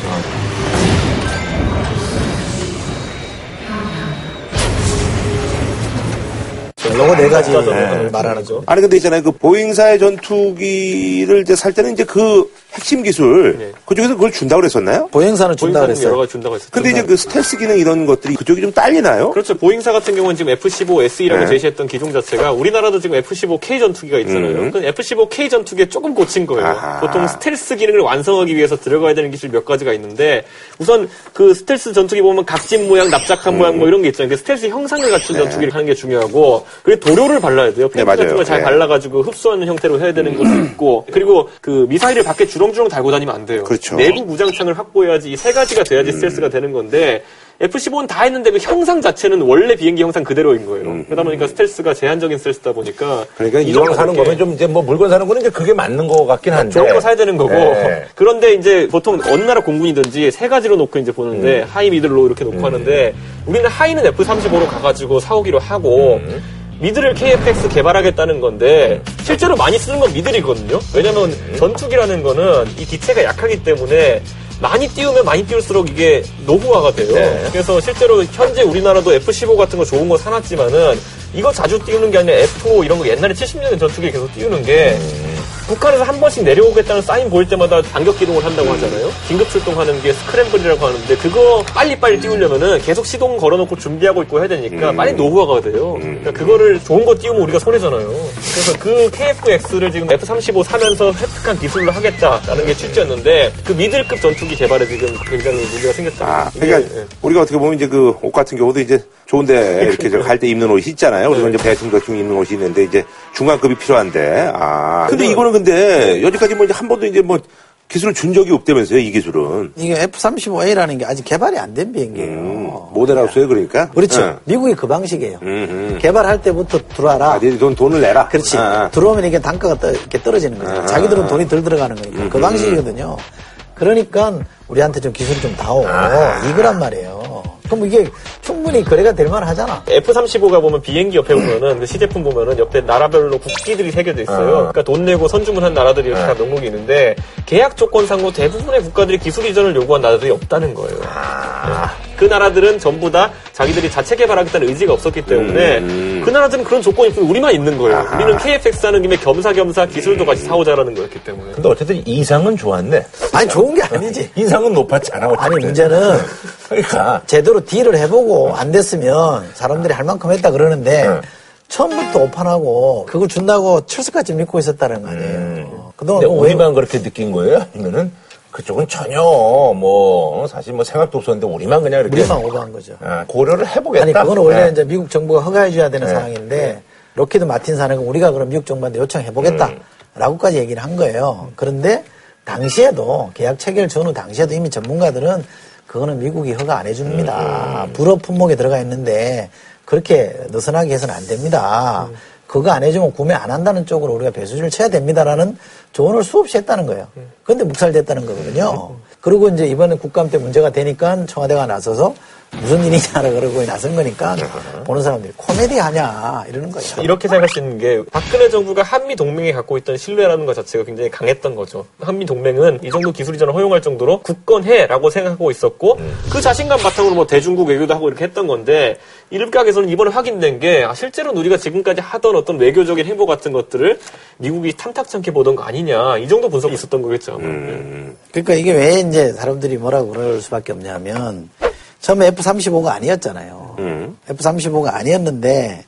요거 네 가지를 말하는 거. 아니 근데 있잖아요. 그 보잉사의 전투기를 이제 살 때는 이제 그 핵심 기술 네. 그쪽에서 그걸 준다고 그랬었나요? 보잉사는 준다 보잉사는 여러 그랬어요. 가지 준다고 했었죠. 근데 이제 그 스텔스 기능 이런 것들이 그쪽이 좀 딸리나요? 그렇죠. 보잉사 같은 경우는 지금 F-15SE라고 네. 제시했던 기종 자체가 우리나라도 지금 F-15K 전투기가 있잖아요. 음. 그 F-15K 전투기에 조금 고친 거예요. 아하. 보통 스텔스 기능을 완성하기 위해서 들어가야 되는 기술 몇 가지가 있는데 우선 그 스텔스 전투기 보면 각진 모양, 납작한 음. 모양 뭐 이런 게 있잖아요. 그 스텔스 형상을 갖춘 전투기를 하는 게 중요하고 그리고 도료를 발라야 돼요. 페인트 네, 맞아요. 같은 걸 잘 네. 발라가지고 흡수하는 형태로 해야 되는 것도 있고 그리고 그 미사일을 밖에 주렁주렁 달고 다니면 안 돼요. 그렇죠. 내부 무장창을 확보해야지 이 세 가지가 돼야지 스텔스가 되는 건데 F-15는 다 했는데 그 형상 자체는 원래 비행기 형상 그대로인 거예요. 그러다 보니까 스텔스가 제한적인 스텔스다 보니까 음. 그러니까 이 이왕 사는 거면 좀 이제 뭐 물건 사는 거는 이제 그게 맞는 거 같긴 한데. 좋은 거 사야 되는 거고 네. 그런데 이제 보통 어느 나라 공군이든지 세 가지로 놓고 이제 보는데 음. high middle로 이렇게 놓고 하는데 우리는 high는 F-35로 가가지고 사오기로 하고 음. middle을 KF-X 개발하겠다는 건데 실제로 많이 쓰는 건 middle이거든요. 왜냐면 음. 전투기라는 거는 이 기체가 약하기 때문에 많이 띄우면 많이 띄울수록 이게 노후화가 돼요. 네. 그래서 실제로 현재 우리나라도 F-15 같은 거 좋은 거 사놨지만은 이거 자주 띄우는 게 아니라 F-5 이런 거 옛날에 70년대 전투기 계속 띄우는 게 북한에서 한 번씩 내려오겠다는 사인 보일 때마다 반격 기동을 한다고 하잖아요. 긴급 출동하는 게 스크램블이라고 하는데 그거 빨리빨리 띄우려면은 계속 시동 걸어놓고 준비하고 있고 해야 되니까 빨리 노후화가 돼요. 그러니까 그거를 좋은 거 띄우면 우리가 손해잖아요. 그래서 그 KF-X를 지금 F-35 사면서 획득한 기술로 하겠다라는 게 취지였는데 그 미들급 전투기 개발에 지금 굉장히 문제가 생겼다. 아, 그러니까 예. 우리가 어떻게 보면 이제 그 옷 같은 경우도 이제 좋은데 이렇게 갈 때 입는 옷이 있잖아요. 그리고 이제 대충 대충 입는 옷이 있는데 이제 중간급이 필요한데. 아. 근데 이거는 근데 여지까지 뭐 이제 한 번도 이제 뭐 기술을 준 적이 없다면서요, 이 기술은. 이게 F-35A라는 게 아직 개발이 안 된 비행기예요. 음, 모델하우스에 그러니까. 그렇죠. 응. 미국이 그 방식이에요. 음, 음. 개발할 때부터 들어와라. 아, 돈, 돈을 내라. 그렇지. 아, 아. 들어오면 이게 단가가 떠, 이렇게 떨어지는 거죠. 아. 자기들은 돈이 덜 들어가는 거니까. 그 방식이거든요. 그러니까 우리한테 좀 기술이 좀 다오. 아. 이거란 말이에요. 그럼 이게 충분히 거래가 될 만하잖아. F-35가 보면 비행기 옆에 보면은 그 시제품 보면은 옆에 나라별로 국기들이 새겨져 있어요. 그러니까 돈 내고 선주문한 나라들이 이렇게 다 명목이 있는데 계약 조건상으로 대부분의 국가들이 기술 이전을 요구한 나라들이 없다는 거예요. 네. 그 나라들은 전부 다 자기들이 자체 개발하겠다는 의지가 없었기 때문에 그 나라들은 그런 조건이 있고 우리만 있는 거예요. 우리는 KF-X 하는 김에 겸사겸사 기술도 같이 사오자라는 거였기 때문에. 근데 어쨌든 이상은 좋았네. 아니, 좋은 게 아니지. 인상은 높았잖아. 어쨌든. 아니, 문제는 그러니까. 제대로 딜을 해보고 안 됐으면 사람들이 할 만큼 했다 그러는데 네. 처음부터 오판하고 그걸 준다고 철석같이 믿고 있었다는 거 아니에요. 그동안 근데 그거 왜- 우리만 그렇게 느낀 거예요? 아니면은 그쪽은 전혀 뭐 사실 뭐 생각도 없었는데 우리만 그냥 이렇게 우리만 오버한 거죠. 아, 고려를 해보겠다. 아니 그거는 원래 네. 이제 미국 정부가 허가해줘야 되는 네. 상황인데 로키드 마틴 사는 거 우리가 그럼 미국 정부한테 요청해보겠다라고까지 얘기를 한 거예요. 그런데 당시에도 계약 체결 전후 당시에도 이미 전문가들은 그거는 미국이 허가 안 해줍니다. 불어 품목에 들어가 있는데 그렇게 느슨하게 해서는 안 됩니다. 그거 안 해주면 구매 안 한다는 쪽으로 우리가 배수지를 쳐야 됩니다라는 조언을 수없이 했다는 거예요. 그런데 묵살됐다는 거거든요. 그리고 이제 이번에 국감 때 문제가 되니까 청와대가 나서서 무슨 일이냐라 그러고 나선 거니까 보는 사람들이 코미디 하냐 이러는 거예요. 이렇게 생각할 수 있는 게 박근혜 정부가 한미 동맹이 갖고 있던 신뢰라는 것 자체가 굉장히 강했던 거죠. 한미 동맹은 이 정도 기술 이전을 허용할 정도로 굳건해라고 생각하고 있었고 그 자신감 바탕으로 뭐 대중국 외교도 하고 이렇게 했던 건데 일각에서는 이번에 확인된 게 아, 실제로 우리가 지금까지 하던 어떤 외교적인 행보 같은 것들을 미국이 탐탁치 않게 보던 거 아니냐 이 정도 분석이 있었던 거겠죠. 아마. 그러니까 이게 왜 이제 사람들이 뭐라고 그럴 수밖에 없냐면 처음에 F-35가 아니었잖아요. F-35가 아니었는데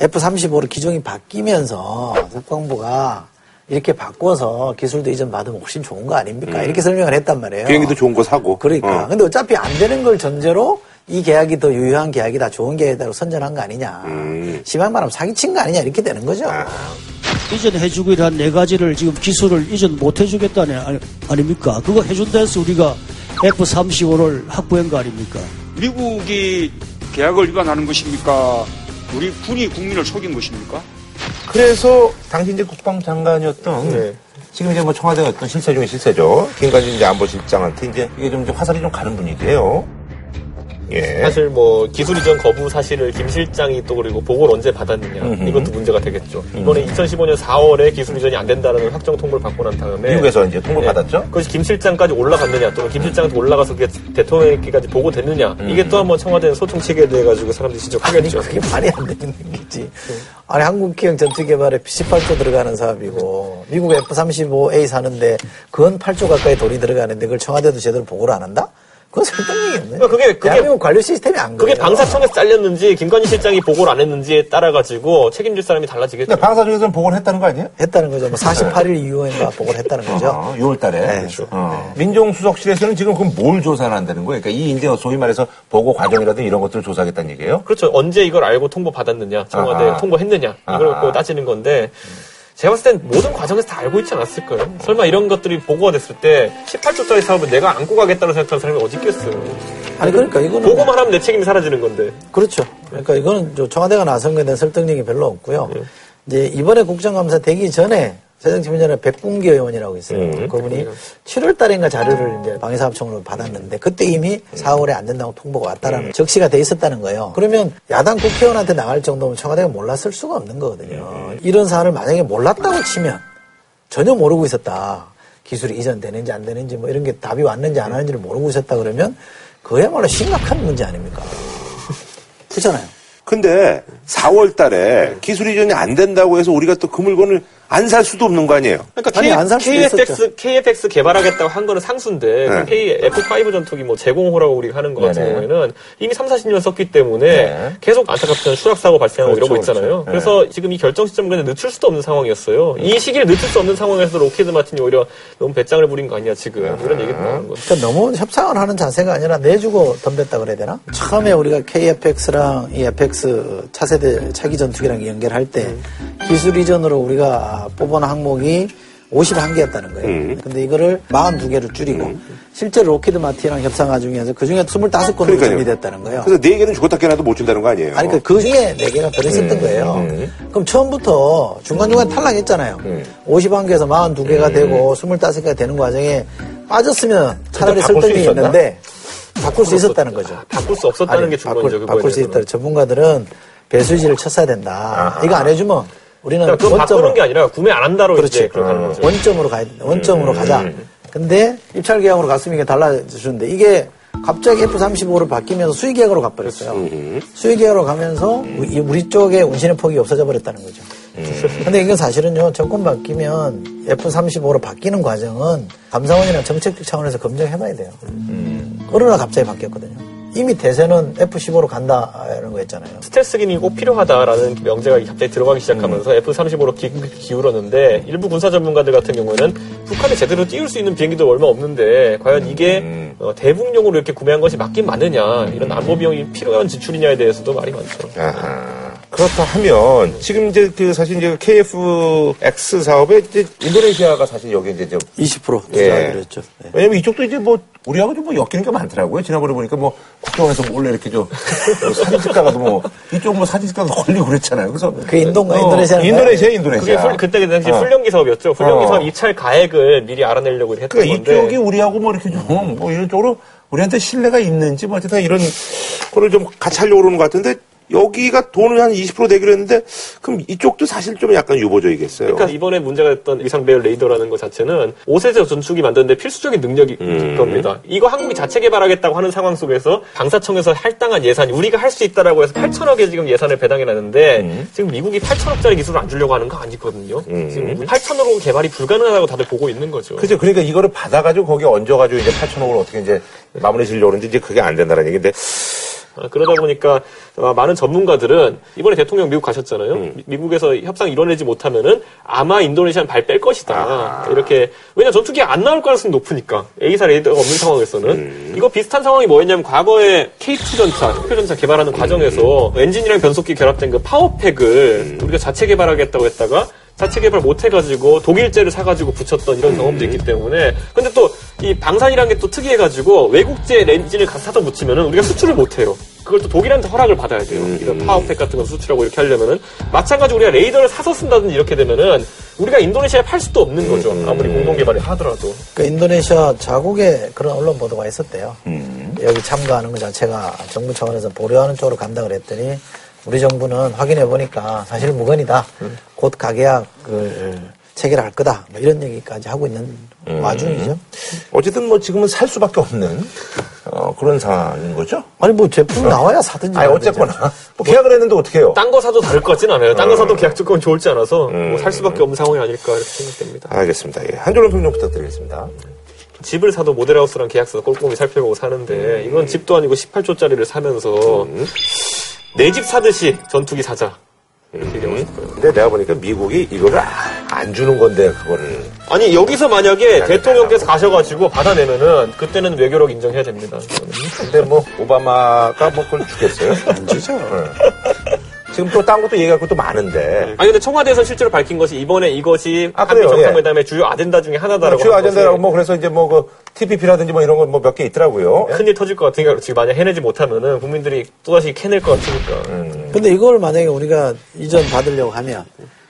F-35로 기종이 바뀌면서 국방부가 이렇게 바꿔서 기술도 이전 받으면 훨씬 좋은 거 아닙니까? 이렇게 설명을 했단 말이에요. 비행기도 좋은 거 사고. 그러니까. 어. 근데 어차피 안 되는 걸 전제로 이 계약이 더 유효한 계약이다, 좋은 계약이다로 선전한 거 아니냐. 음. 심한 말하면 사기친 거 아니냐, 이렇게 되는 거죠. 이전해주기로 한 네 가지를 지금 기술을 이전 못 해주겠다는 아니, 아닙니까? 그거 해준다 해서 우리가 F-35를 확보한 거 아닙니까? 미국이 계약을 위반하는 것입니까? 우리 군이 국민을 속인 것입니까? 그래서 당시 이제 국방장관이었던 네. 지금 이제 뭐 청와대 어떤 실세 중에 실세죠. 김관진 이제 안보실장한테 이제 이게 좀 화살이 좀 가는 분위기예요. 예. 사실 뭐 기술 이전 거부 사실을 김 실장이 또 그리고 보고를 언제 받았느냐 음흠. 이것도 문제가 되겠죠. 이번에 2015년 4월에 기술 이전이 안 된다는 확정 통보를 받고 난 다음에 미국에서 이제 통보 네. 받았죠. 그것이 김 실장까지 올라갔느냐 또는 김 실장한테 올라가서 그게 대통령에게까지 보고됐느냐 이게 또 한번 청와대는 소통 체계에 대해 가지고 사람들이 지적하겠죠. 그게 말이 안 되는 얘기지. 아니, 한국 기형 전투 개발에 18조 들어가는 사업이고, 미국 F-35A 사는데, 그건 8조 가까이 돈이 들어가는데, 그걸 청와대도 제대로 보고를 안 한다? 그건 설득력이 없네. 그러니까 그게- 그게- 대한민국 관료 시스템이 안 그게 그래요. 방사청에서 잘렸는지 김관진 실장이 보고를 안 했는지에 따라 가지고 책임질 사람이 달라지겠죠. 근데 방사 중에서는 보고를 했다는 거 아니에요? 했다는 거죠. 뭐 48일 이후인가 보고를 했다는 거죠. 어, 6월 달에. 네. 그렇죠. 어. 민정수석실에서는 지금 그럼 뭘 조사를 한다는 거예요? 그러니까 이 이제 소위 말해서 보고 과정이라든 이런 것들을 조사하겠다는 얘기예요? 그렇죠. 언제 이걸 알고 통보 받았느냐, 청와대 아하. 통보했느냐 이걸 아하. 갖고 따지는 건데 제가 봤을 땐 모든 과정에서 다 알고 있지 않았을까요? 설마 이런 것들이 보고가 됐을 때 18조짜리 사업은 내가 안고 가겠다고 생각하는 사람이 어디 있겠어요? 아니, 그러니까 이거는. 보고만 하면 내 책임이 사라지는 건데. 그렇죠. 그러니까 이거는 저 청와대가 나선 거에 대한 설득력이 별로 없고요. 예. 이제 이번에 국정감사 되기 전에 새정치민주연합 백bun기 의원이라고 있어요. 음, 그분이 7월 달인가 자료를 이제 방위사업청으로 받았는데 그때 이미 음. 4월에 안 된다고 통보가 왔다라는 적시가 돼 있었다는 거예요. 그러면 야당 국회의원한테 나갈 정도면 청와대가 몰랐을 수가 없는 거거든요. 음. 이런 사안을 만약에 몰랐다고 치면 전혀 모르고 있었다. 기술이 이전되는지 안 되는지 뭐 이런 게 답이 왔는지 안 왔는지를 모르고 있었다 그러면 그야말로 심각한 문제 아닙니까? 그렇잖아요. 근데 4월 달에 기술 이전이 안 된다고 해서 우리가 또 그 물건을 안 살 수도 없는 거 아니에요? 그러니까 아니, K, 안살 수도 KFX, 개발하겠다고 한 거는 상수인데 K, F5 전투기 뭐 제공호라고 우리가 하는 거 같은 네네. 경우에는 이미 3, 40년 썼기 때문에 네. 계속 안타깝지만 추락사고 발생하고 그렇죠, 이러고 있잖아요. 그렇죠. 네. 그래서 지금 이 결정 시점을 그냥 늦출 수도 없는 상황이었어요. 이 시기를 늦출 수 없는 상황에서 로키드 마틴이 오히려 너무 배짱을 부린 거 아니야 지금 이런 얘기도 나오는 거죠. 그러니까 너무 협상을 하는 자세가 아니라 내주고 덤볐다 그래야 되나? 처음에 우리가 KFX랑 이 FX 차세대 차기 전투기랑 연결할 때 기술 이전으로 우리가 뽑은 항목이 51개였다는 거예요. 근데 이거를 42개로 줄이고 실제로 로키드 마틴이랑 협상 과정에서 그중에 25건으로 그러니까요. 준비됐다는 거예요. 그래서 네 개는 죽었다 깨나도 못 준다는 거 아니에요? 아니, 그, 그 중에 4개가 들어있었던 거예요. 그럼 처음부터 중간중간 탈락했잖아요. 51개에서 42개가 되고 25개가 되는 과정에 빠졌으면 차라리 바꿀 수 설득이? 있는데 바꿀 수 있었다는 거죠. 바꿀 수 없었다는 아니, 게 바꿀, 중간이죠. 그거에 바꿀 수. 있다. 전문가들은 배수지를 쳤어야 된다. 이거 안 해주면 우리는 그러니까 그건 바꾸는 원점으로, 게 아니라 구매 안 한다로 그렇지. 이제 그렇게 하는 거죠. 원점으로 가, 원점으로 가자. 근데 입찰 계약으로 갔으면 이게 달라지는데 이게 갑자기 F-35로 바뀌면서 수의 계약으로 가버렸어요. 수의 계약으로 가면서 우리- 우리 쪽에 운신의 폭이 없어져 버렸다는 거죠. 근데 이건 사실은요, 정권 바뀌면 F-35로 바뀌는 과정은 감사원이나 정책적 차원에서 검증해봐야 돼요. 그러나 갑자기 바뀌었거든요. 이미 대세는 F-15로 간다는 거였잖아요. 스텔스기능이 꼭 필요하다라는 명제가 갑자기 들어가기 시작하면서 F-35로 기, 기울었는데 일부 군사 전문가들 같은 경우에는 북한이 제대로 띄울 수 있는 비행기도 얼마 없는데 과연 이게 어, 대북용으로 이렇게 구매한 것이 맞긴 맞느냐 이런 안보 비용이 필요한 지출이냐에 대해서도 말이 많죠. 아하. 그렇다 하면 지금 이제 그 사실 이제 KFX 사업에 이제 인도네시아가 사실 여기 이제 좀 20% 예. 투자하기로 했죠. 네. 왜냐면 이쪽도 이제 뭐 우리하고 좀 뭐 엮이는 게 많더라고요. 지난번에 보니까 뭐 국정원에서 몰래 이렇게 좀 사진 찍다가도 뭐 이쪽 뭐 사진 찍다가 걸리고 그랬잖아요. 그래서 그 인도인가? 어? 인도네시아 그게 인도네시아. 훌- 그때 당시 어. 훈련기 사업이었죠. 훈련기 어. 사업 입찰 가액을 미리 알아내려고 했던 그러니까 건데 이쪽이 우리하고 뭐 이렇게 좀뭐 이런 쪽으로 우리한테 신뢰가 있는지 뭐 어쨌든 이런 거를 좀 같이 하려고 그러는 것 같은데 여기가 돈을 한 20% 내기로 했는데 그럼 이쪽도 사실 좀 약간 유보적이겠어요. 그러니까 이번에 문제가 됐던 위상 배열 레이더라는 것 자체는 5세대 전투기 만드는데 필수적인 능력일 음. 겁니다. 이거 한국이 자체 개발하겠다고 하는 상황 속에서 방사청에서 할당한 예산이 우리가 할 수 있다라고 해서 8천억에 지금 예산을 배당해 놨는데 음. 지금 미국이 8천억짜리 기술을 안 주려고 하는 거 아니거든요. 지금 8천으로 개발이 불가능하다고 다들 보고 있는 거죠. 그죠. 그러니까 이거를 받아가지고 거기에 얹어가지고 이제 8천억을 어떻게 이제 마무리 지려고 그러는데 이제 그게 안 된다는 얘기인데 아, 그러다 보니까 아, 많은 전문가들은 이번에 대통령 미국 가셨잖아요. 음. 미- 미국에서 협상 이뤄내지 못하면은 아마 인도네시아는 발 뺄 것이다. 아. 이렇게 왜냐 전투기 안 나올 가능성이 높으니까 AESA 레이더가 없는 상황에서는 음. 이거 비슷한 상황이 뭐였냐면 과거에 K2 전차, 흑표 전차 개발하는 과정에서 엔진이랑 변속기 결합된 그 power pack을 우리가 자체 개발하겠다고 했다가 자체 개발 못 해가지고 독일제를 사가지고 붙였던 이런 경험도 있기 때문에 근데 또 이 방산이라는 게 또 특이해가지고 외국제 렌진을 가서 사다 붙이면은 우리가 수출을 못해요. 그걸 또 독일한테 허락을 받아야 돼요. 이런 파워팩 같은 거 수출하고 이렇게 하려면은 마찬가지로 우리가 레이더를 사서 쓴다든지 이렇게 되면은 우리가 인도네시아에 팔 수도 없는 거죠. 아무리 공동 개발을 하더라도. 그 인도네시아 자국에 그런 언론 보도가 있었대요. 여기 참가하는 것 자체가 정부 차원에서 보류하는 쪽으로 간다 그랬더니 우리 정부는 확인해 보니까 사실 무건이다. 곧 가계약을 체결할 거다. 뭐 이런 얘기까지 하고 있는 와중이죠. 어쨌든 뭐 지금은 살 수밖에 없는 어, 그런 상황인 거죠. 아니 뭐 제품 나와야 사든지. 아니. 어쨌거나 뭐 계약을 했는데 어떻게 해요? 딴 거 사도 다를 것 같진 않아요. 딴 거 사도 계약 조건이 좋을지 않아서 뭐 살 수밖에 없는 상황이 아닐까 이렇게 생각됩니다. 알겠습니다. 예. 한조론 평론 부탁드리겠습니다. 집을 사도 모델하우스랑 계약서 꼼꼼히 살펴보고 사는데 이건 집도 아니고 18조짜리를 사면서 내 집 사듯이 전투기 사자 얘기하고 싶어요. 근데 내가 보니까 미국이 이거를 아- 안 주는 건데 그거를 아니 여기서 만약에 대통령께서 가셔가지고 받아내면은 그때는 외교력 인정해야 됩니다. 근데 뭐 오바마가 뭐 그걸 주겠어요? 안 주죠. 지금 또 딴 것도 얘기할 것도 많은데 아니 근데 청와대에서 실제로 밝힌 것이 이번에 이것이 아, 한미 그래요, 정상회담의 주요 아젠다 중에 하나다라고 주요 하는 아젠다라고 것을 뭐 그래서 이제 뭐 그 TPP라든지 뭐 이런 건뭐몇 개 있더라고요. 큰일 터질 것 같으니까 지금 만약 해내지 못하면은 국민들이 또다시 캐낼 것 같으니까 근데 이걸 만약에 우리가 이전 받으려고 하면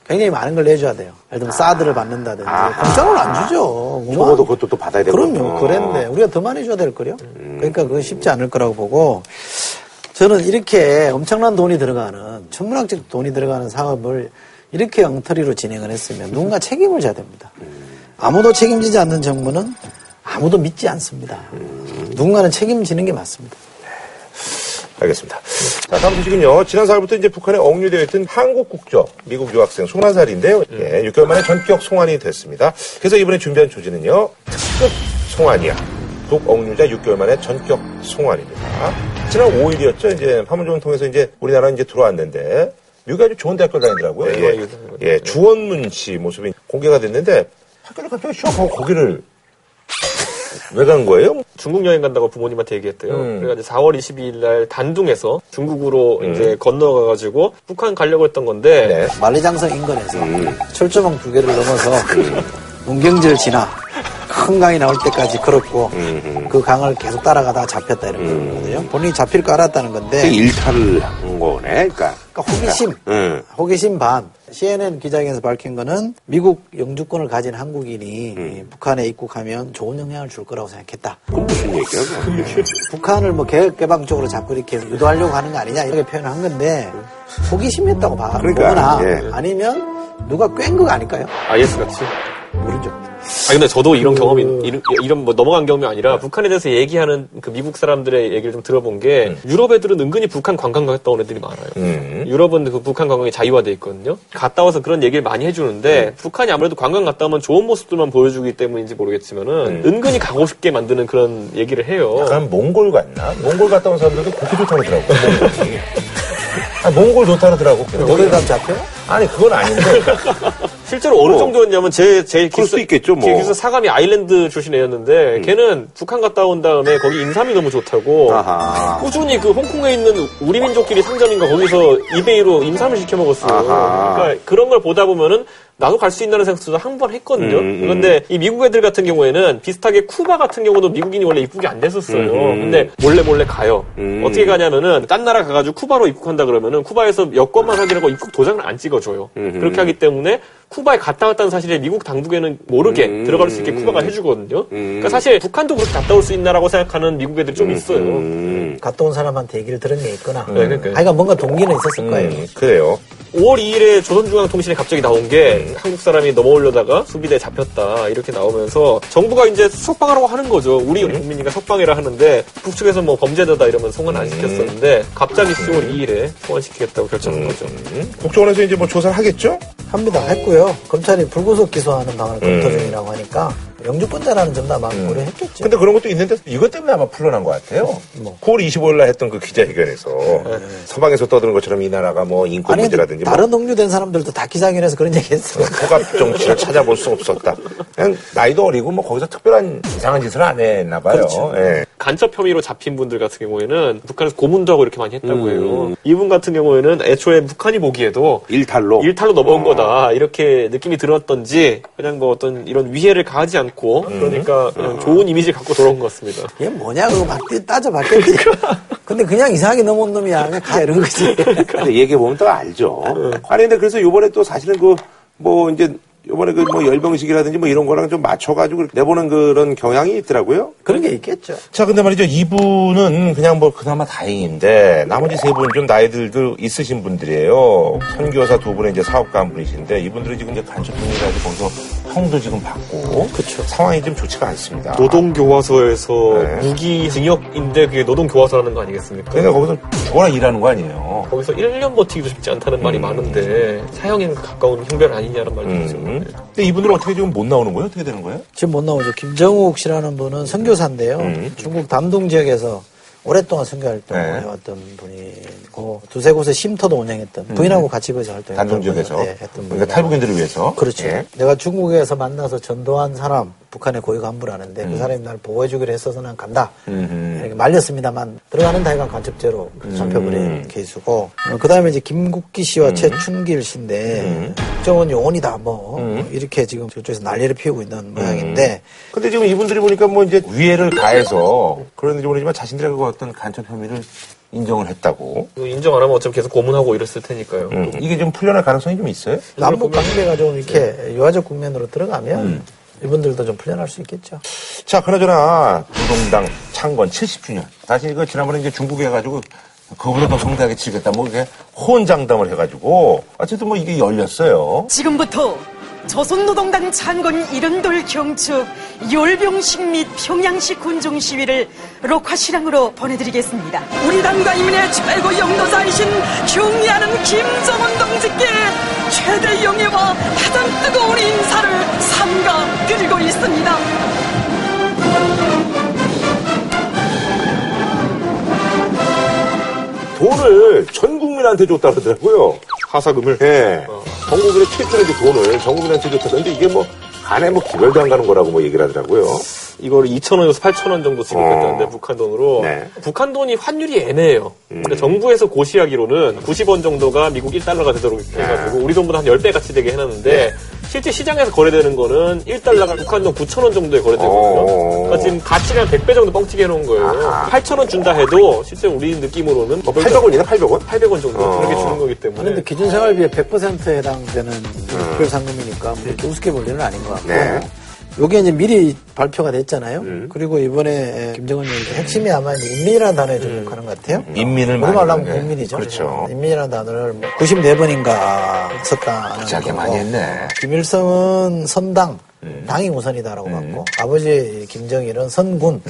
굉장히 많은 걸 내줘야 돼요. 예를 들면 사드를 받는다든지 공짜로는 안 주죠. 적어도 그것도 또 받아야 되고. 그럼요. 그랬는데 우리가 더 많이 줘야 될 거요. 그러니까 그건 쉽지 않을 거라고 보고 저는 이렇게 엄청난 돈이 들어가는 천문학적 돈이 들어가는 사업을 이렇게 엉터리로 진행을 했으면 누군가 책임을 져야 됩니다. 아무도 책임지지 않는 정부는 아무도 믿지 않습니다. 누군가는 책임지는 게 맞습니다. 알겠습니다. 자, 다음 소식은요. 지난 4월부터 이제 북한에 억류되어 있던 한국 국적 미국 유학생 송환살인데요. 예, 6개월 만에 전격 송환이 됐습니다. 그래서 이번에 준비한 조지는요. 특급 송환이야. 북억류자 6개월 만에 전격 송환입니다. 지난 5일이었죠. 이제 판문점을 통해서 이제 우리나라 이제 들어왔는데 미국에 아주 좋은 대학교 다니더라고요. 네, 예, 이거, 이거. 예, 주원문 씨 모습이 공개가 됐는데 학교를 갑자기 휴학하고 거기를 왜 간 거예요? 중국 여행 간다고 부모님한테 얘기했대요. 음. 그래가지고 4월 22일 날 단둥에서 중국으로 이제 건너가가지고 북한 가려고 했던 건데 네. 만리장성 인근에서 철조망 두 개를 넘어서 문경지를 지나 큰 강이 나올 때까지 걸었고 그 강을 계속 따라가다가 잡혔다 이런 거거든요. 본인이 잡힐 거 알았다는 건데 일탈을 한 거네. 그러니까. 그러니까 호기심, 음. 호기심 반. CNN 기자회견에서 밝힌 거는 미국 영주권을 가진 한국인이 이 북한에 입국하면 좋은 영향을 줄 거라고 생각했다. 그건 무슨 얘기야? 북한을 뭐 개혁 개방 쪽으로 자꾸 이렇게 유도하려고 하는 거 아니냐 이렇게 표현을 한 건데 호기심이었다고 봐. 그러니까, 보거나 예. 아니면 누가 꿰은 거 아닐까요? IS 같이. 모르죠. 아 근데 저도 이런 경험이 이런, 이런 뭐 넘어간 경험이 아니라 북한에 대해서 얘기하는 그 미국 사람들의 얘기를 좀 들어본 게 유럽 애들은 은근히 북한 관광 갔다 온 애들이 많아요. 음. 유럽은 그 북한 관광이 자유화돼 있거든요. 갔다 와서 그런 얘기를 많이 해주는데 북한이 아무래도 관광 갔다 오면 좋은 모습들만 보여주기 때문인지 모르겠지만은 은근히 가고 싶게 만드는 그런 얘기를 해요. 약간 몽골 같나? 몽골 갔다 온 사람들도 그렇게 좋다고 그러더라고. 아, 몽골 좋다 그러더라고. 가면 잡혀? 아니, 그건 아닌데. 실제로 어느 뭐, 정도였냐면 제, 제 그럴 수도 있겠죠, 뭐. 제 기숙사 사감이 아일랜드 출신 애였는데 걔는 북한 갔다 온 다음에 거기 인삼이 너무 좋다고 아하. 꾸준히 그 홍콩에 있는 우리 민족끼리 상점인가 거기서 이베이로 인삼을 시켜 먹었어요. 그러니까 그런 걸 보다 보면은 나도 갈 수 있다는 생각도 한 번 했거든요. 음, 음. 그런데 이 미국 애들 같은 경우에는 비슷하게 쿠바 같은 경우도 미국인이 원래 입국이 안 됐었어요. 음. 근데 몰래 몰래 가요. 음. 어떻게 가냐면은 딴 나라 가가지고 쿠바로 입국한다 그러면은 쿠바에서 여권만 확인하고 입국 도장을 안 찍어줘요. 음. 그렇게 하기 때문에 쿠바에 갔다 왔다는 사실을 미국 당국에는 모르게 음. 들어갈 수 있게 쿠바가 해주거든요. 음. 그러니까 사실 북한도 그렇게 갔다 올 수 있나라고 생각하는 미국 애들이 좀 있어요. 음. 갔다 온 사람한테 얘기를 들은 게 있거나. 네, 그러니까요. 하여간 뭔가 동기는 있었을 거예요. 음, 그래요. 5월 2일에 조선중앙통신에 갑자기 나온 게 한국 사람이 넘어오려다가 수비대에 잡혔다 이렇게 나오면서 정부가 이제 석방하라고 하는 거죠. 우리 국민이가 석방해라 하는데 북측에서 뭐 범죄자다 이러면 송환 안 시켰었는데 갑자기 10월 2일에 송환시키겠다고 결정한 거죠. 음. 국정원에서 이제 뭐 조사를 하겠죠? 합니다. 했고요. 검찰이 불구속 기소하는 방안을 검토 음. 중이라고 하니까 영주권자라는 점도 아마 고려 했겠죠. 근데 그런 것도 있는데 이것 때문에 아마 풀려난 것 같아요. 뭐. 9월 25일 날 했던 그 기자회견에서 서방에서 떠드는 것처럼 이 나라가 뭐 인권 아니, 문제라든지 뭐 다른 억류된 사람들도 다 기자회견에서 그런 얘기 했어요. 호갑 정치를 찾아볼 수 없었다. 그냥 나이도 어리고 뭐 거기서 특별한 이상한 짓을 안 했나 봐요. 그렇죠. 예. 간첩 혐의로 잡힌 분들 같은 경우에는 북한에서 고문도 하고 이렇게 많이 했다고 음. 해요. 이분 같은 경우에는 애초에 북한이 보기에도 일탈로. 일탈로 넘어온 거다 이렇게 느낌이 들었던지 그냥 뭐 어떤 이런 위해를 가하지 않고 않고 그러니까 그냥 좋은 이미지 갖고 돌아온 것 같습니다. 얘 뭐냐 그거 막 따져봤더니 근데 그냥 이상하게 넘어온 놈이야 그냥 가 이런 거지 근데 얘기해보면 또 알죠. 아니, 근데 그래서 요번에 또 사실은 그, 뭐, 이제, 요번에 그 뭐 열병식이라든지 뭐 이런 거랑 좀 맞춰가지고 내보는 그런 경향이 있더라고요. 그런 게 있겠죠 자, 근데 말이죠. 이분은 그냥 뭐 그나마 다행인데 나머지 세 분 좀 나이들도 있으신 분들이에요. 선교사 두 분의 이제 사업가 한 분이신데 이분들은 지금 이제 간첩행위가지고 거기서 형도 지금 받고 그렇죠. 상황이 좀 좋지가 않습니다. 노동교화소에서 네. 무기 징역인데 그게 노동교화소라는 거 아니겠습니까? 그러니까 거기서 죽어라 일하는 거 아니에요. 거기서 1년 버티기도 쉽지 않다는 말이 많은데 사형에 가까운 형별 아니냐는 말도 있죠. 음. 근데 이분들은 어떻게 지금 못 나오는 거예요? 어떻게 되는 거예요? 지금 못 나오죠 김정욱 씨라는 분은 선교사인데요 음. 중국 담동 지역에서 오랫동안 선교 활동을 네. 해왔던 분이고 두세 곳의 쉼터도 운영했던 부인하고 같이 거기서 활동했던 단동 지역에서. 분인데 했던 그러니까 분이라고. 탈북인들을 위해서. 그렇죠. 예. 내가 중국에서 만나서 전도한 사람, 북한의 고위 간부라는데 그 사람이 날 보호해주기로 했어서 난 간다. 음흠. 이렇게 말렸습니다만 들어가는 다이간 간첩죄로 잡혀버린 케이스고 그 다음에 이제 김국기 씨와 최춘길 씨인데 국정원 요원이다 뭐 이렇게 지금 저쪽에서 난리를 피우고 있는 모양인데 근데 지금 이분들이 보니까 뭐 이제 위해를 가해서 그런지 모르지만 자신들의 그 어떤 간첩 혐의를 인정을 했다고. 인정 안 하면 어차피 계속 고문하고 이랬을 테니까요. 음. 이게 좀 풀려날 가능성이 좀 있어요? 남북 관계가 좀 이렇게 유화적 국면으로 들어가면 이분들도 좀 풀려날 수 있겠죠. 자, 그나저나 노동당 창건 70주년. 사실 이거 지난번에 이제 중국에 가지고 그거보다 더 성대하게 치겠다. 뭐 이게 호언장담을 해가지고 어쨌든 뭐 이게 열렸어요. 지금부터 조선노동당 창건 이른돌 경축 열병식 및 평양식 군중 시위를 녹화 실황으로 보내드리겠습니다. 우리 당과 이민의 최고 영도자이신 경의하는 김정은 동지께 최대 영예와 가장 뜨거운 인사를 삼가 드리고 있습니다. 돈을 전 국민한테 줬다 그러더라고요. 하사금을. 예. 전 국민의 최초로 이제 돈을 전 국민한테 줬다 그런데 이게 뭐 간에 뭐 기별도 안 가는 거라고 뭐 얘기를 하더라고요. 이걸 2,000원에서 8,000원 정도 지급했다는데 어. 북한 돈으로 네. 북한 돈이 환율이 애매해요. 음. 근데 정부에서 고시하기로는 90원 정도가 미국 1달러가 되도록 해가지고 우리 돈보다 한 10배 가치 되게 해놨는데 네. 실제 시장에서 거래되는 거는 1달러가 북한 돈 9,000원 정도에 거래되거든요. 어. 그러니까 지금 가치가 한 100배 정도 뻥튀기 해놓은 거예요. 아하. 8,000원 준다 해도 실제 우리 느낌으로는 800원이나 800원? 800원 정도 어. 그렇게 주는 거기 때문에 그런데 기준 생활비에 100%에 해당되는 특별 상금이니까 뭐 이렇게 우습게 볼 일은 아닌 것 같고 네. 요게 이제 미리 발표가 됐잖아요. 그리고 이번에 김정은 얘기 핵심이 아마 인민이라는 단어에 좀 욕하는 것 같아요. 인민을 우리말로 많이 하면 게. 국민이죠. 그렇죠. 인민이라는 단어를 뭐 94번인가 썼다는 자기. 많이 했네. 김일성은 선당, 당이 우선이다라고 음. 봤고 아버지 김정일은 선군,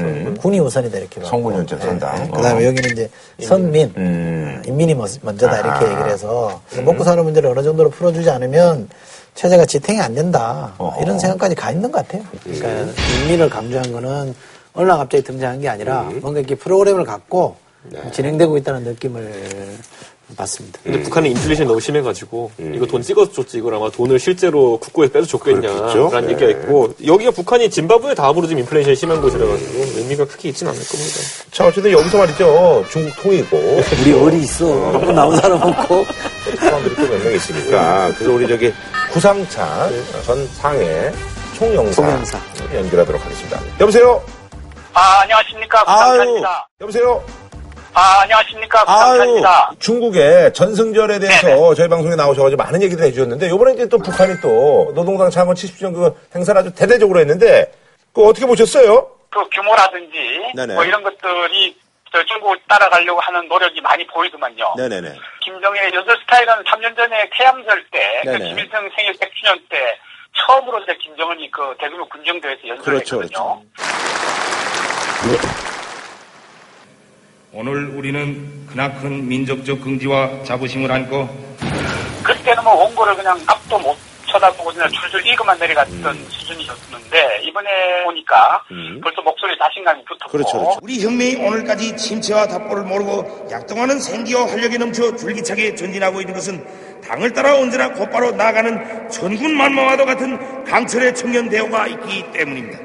군이 우선이다 이렇게 봤고 성군 연장 선당. 네. 그다음에 어. 여기는 이제 선민, 음. 인민이 먼- 먼저다 이렇게 아. 얘기를 해서 먹고 사는 문제를 어느 정도로 풀어주지 않으면 체제가 지탱이 안 된다 어허. 이런 생각까지 가 있는 것 같아요. 그러니까 인민을 강조한 거는 어느 날 갑자기 등장한 게 아니라 음. 뭔가 이렇게 프로그램을 갖고 네. 진행되고 있다는 느낌을 받습니다. 근데 북한은 인플레이션이 너무 심해가지고 음. 이거 돈 찍어서 줬지 이걸 아마 돈을 실제로 국고에서 빼서. 줬겠냐라는 네. 얘기가 있고 여기가 북한이 짐바브웨 다음으로 지금 인플레이션이 심한 곳이라가지고 의미가 크게 있지는 않을 겁니다. 자, 어쨌든 여기서 말이죠. 중국 통이고. 우리 어리 있어. 나온 사람 없고. 사람들이 또 몇 명 있으니까. 그래서 우리 저기 구상찬 전 상해 총영사, 총영사. 연결하도록 하겠습니다. 여보세요? 아, 안녕하십니까. 구상찬입니다. 여보세요? 아, 안녕하십니까. 구상찬입니다. 중국의 전승절에 대해서 저희 방송에 나오셔가지고 많은 얘기를 해주셨는데, 요번에 이제 또 북한이 또 노동당 창건 70주년 그 행사를 아주 대대적으로 했는데, 그거 어떻게 보셨어요? 그 규모라든지 네네. 뭐 이런 것들이 저 중국을 따라가려고 하는 노력이 많이 보이더만요. 네네네. 김정일의 연설 스타일은 3년 전에 태양절 때, 그 네네. 김일성 생일 100주년 때 처음으로 이제 김정은이 그 대규모 군정대회에서 그렇죠, 연설했거든요. 오늘 우리는 크나큰 민족적 긍지와 자부심을 안고 그때는 뭐 원고를 그냥 앞도 못 쳐다보고 그냥 줄줄 읽어만 내려갔던 수준이었는데 이번에 보니까 벌써 목소리 자신감이 붙었고. 우리 혁명이 오늘까지 침체와 답보를 모르고 약동하는 생기와 활력이 넘쳐 줄기차게 전진하고 있는 것은 당을 따라 언제나 곧바로 나아가는 전군 만마와도 같은 강철의 청년 대우가 있기 때문입니다.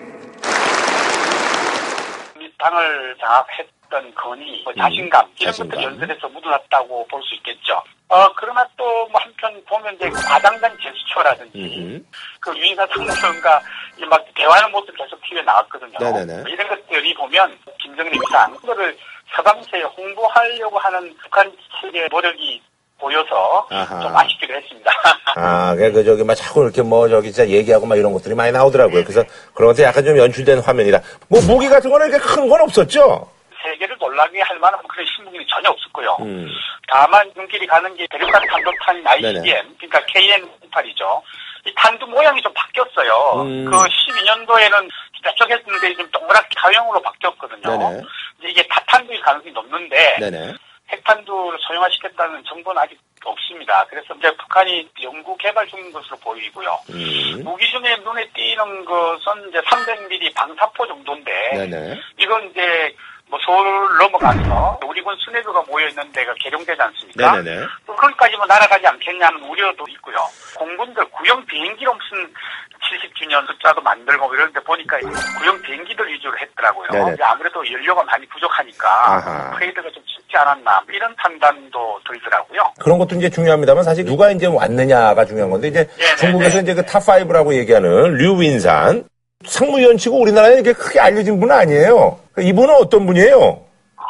이 당을 장악했 던 건이 뭐 자신감 이런 자신감. 것들 연설에서 묻어났다고 볼 수 있겠죠. 어 그러나 또 뭐 한편 보면 이제 그 과장된 제스처라든지 그 유인사 상무론과 이막 대화하는 모습 계속 TV에 나왔거든요. 네네네. 이런 것들이 보면 김정은 위상 그거를 서방세에 홍보하려고 하는 북한 측의 노력이 보여서 아하. 좀 아쉽기도 했습니다. 아, 그, 그, 저기, 막 자꾸 이렇게 뭐, 저기, 진짜 얘기하고 막 이런 것들이 많이 나오더라고요. 그래서 그런 것들 약간 좀 연출된 화면이라. 뭐, 무기 같은 거는 이렇게 큰 건 없었죠? 세계를 놀라게 할 만한 그런 신문이 전혀 없었고요. 음. 다만 눈길이 가는 게 대륙간 탄도탄 네네. ICBM, 그러니까 KN-18이죠. 이 탄두 모양이 좀 바뀌었어요. 음. 그 12년도에는 뾰족했는데 좀 동그랗게 가형으로 바뀌었거든요. 네네. 이제 이게 다탄두일 가능성이 높는데 네네. 핵탄두를 소형화시켰다는 정보는 아직 없습니다. 그래서 이제 북한이 연구 개발 중인 것으로 보이고요. 음. 무기 중에 눈에 띄는 것은 이제 300mm 방사포 정도인데 네네. 이건 이제 뭐 서울 넘어가서 우리 군 수뇌부가 모여 있는 데가 계룡대지 않습니까? 네네네. 또 거기까지만 날아가지 않겠냐는 우려도 있고요. 공군들 구형 비행기로 무슨 70주년 숫자도 만들고 이런데 보니까 구형 비행기들 위주로 했더라고요. 네네. 아무래도 연료가 많이 부족하니까 아하. 트레이드가 좀 쉽지 않았나 뭐 이런 판단도 들더라고요. 그런 것도 이제 중요합니다만 사실 누가 이제 왔느냐가 중요한 건데 이제 네네네. 중국에서 이제 그 top5라고 얘기하는 류윈산 상무위원치고 우리나라에 이렇게 크게 알려진 분은 아니에요. 이분은 어떤 분이에요?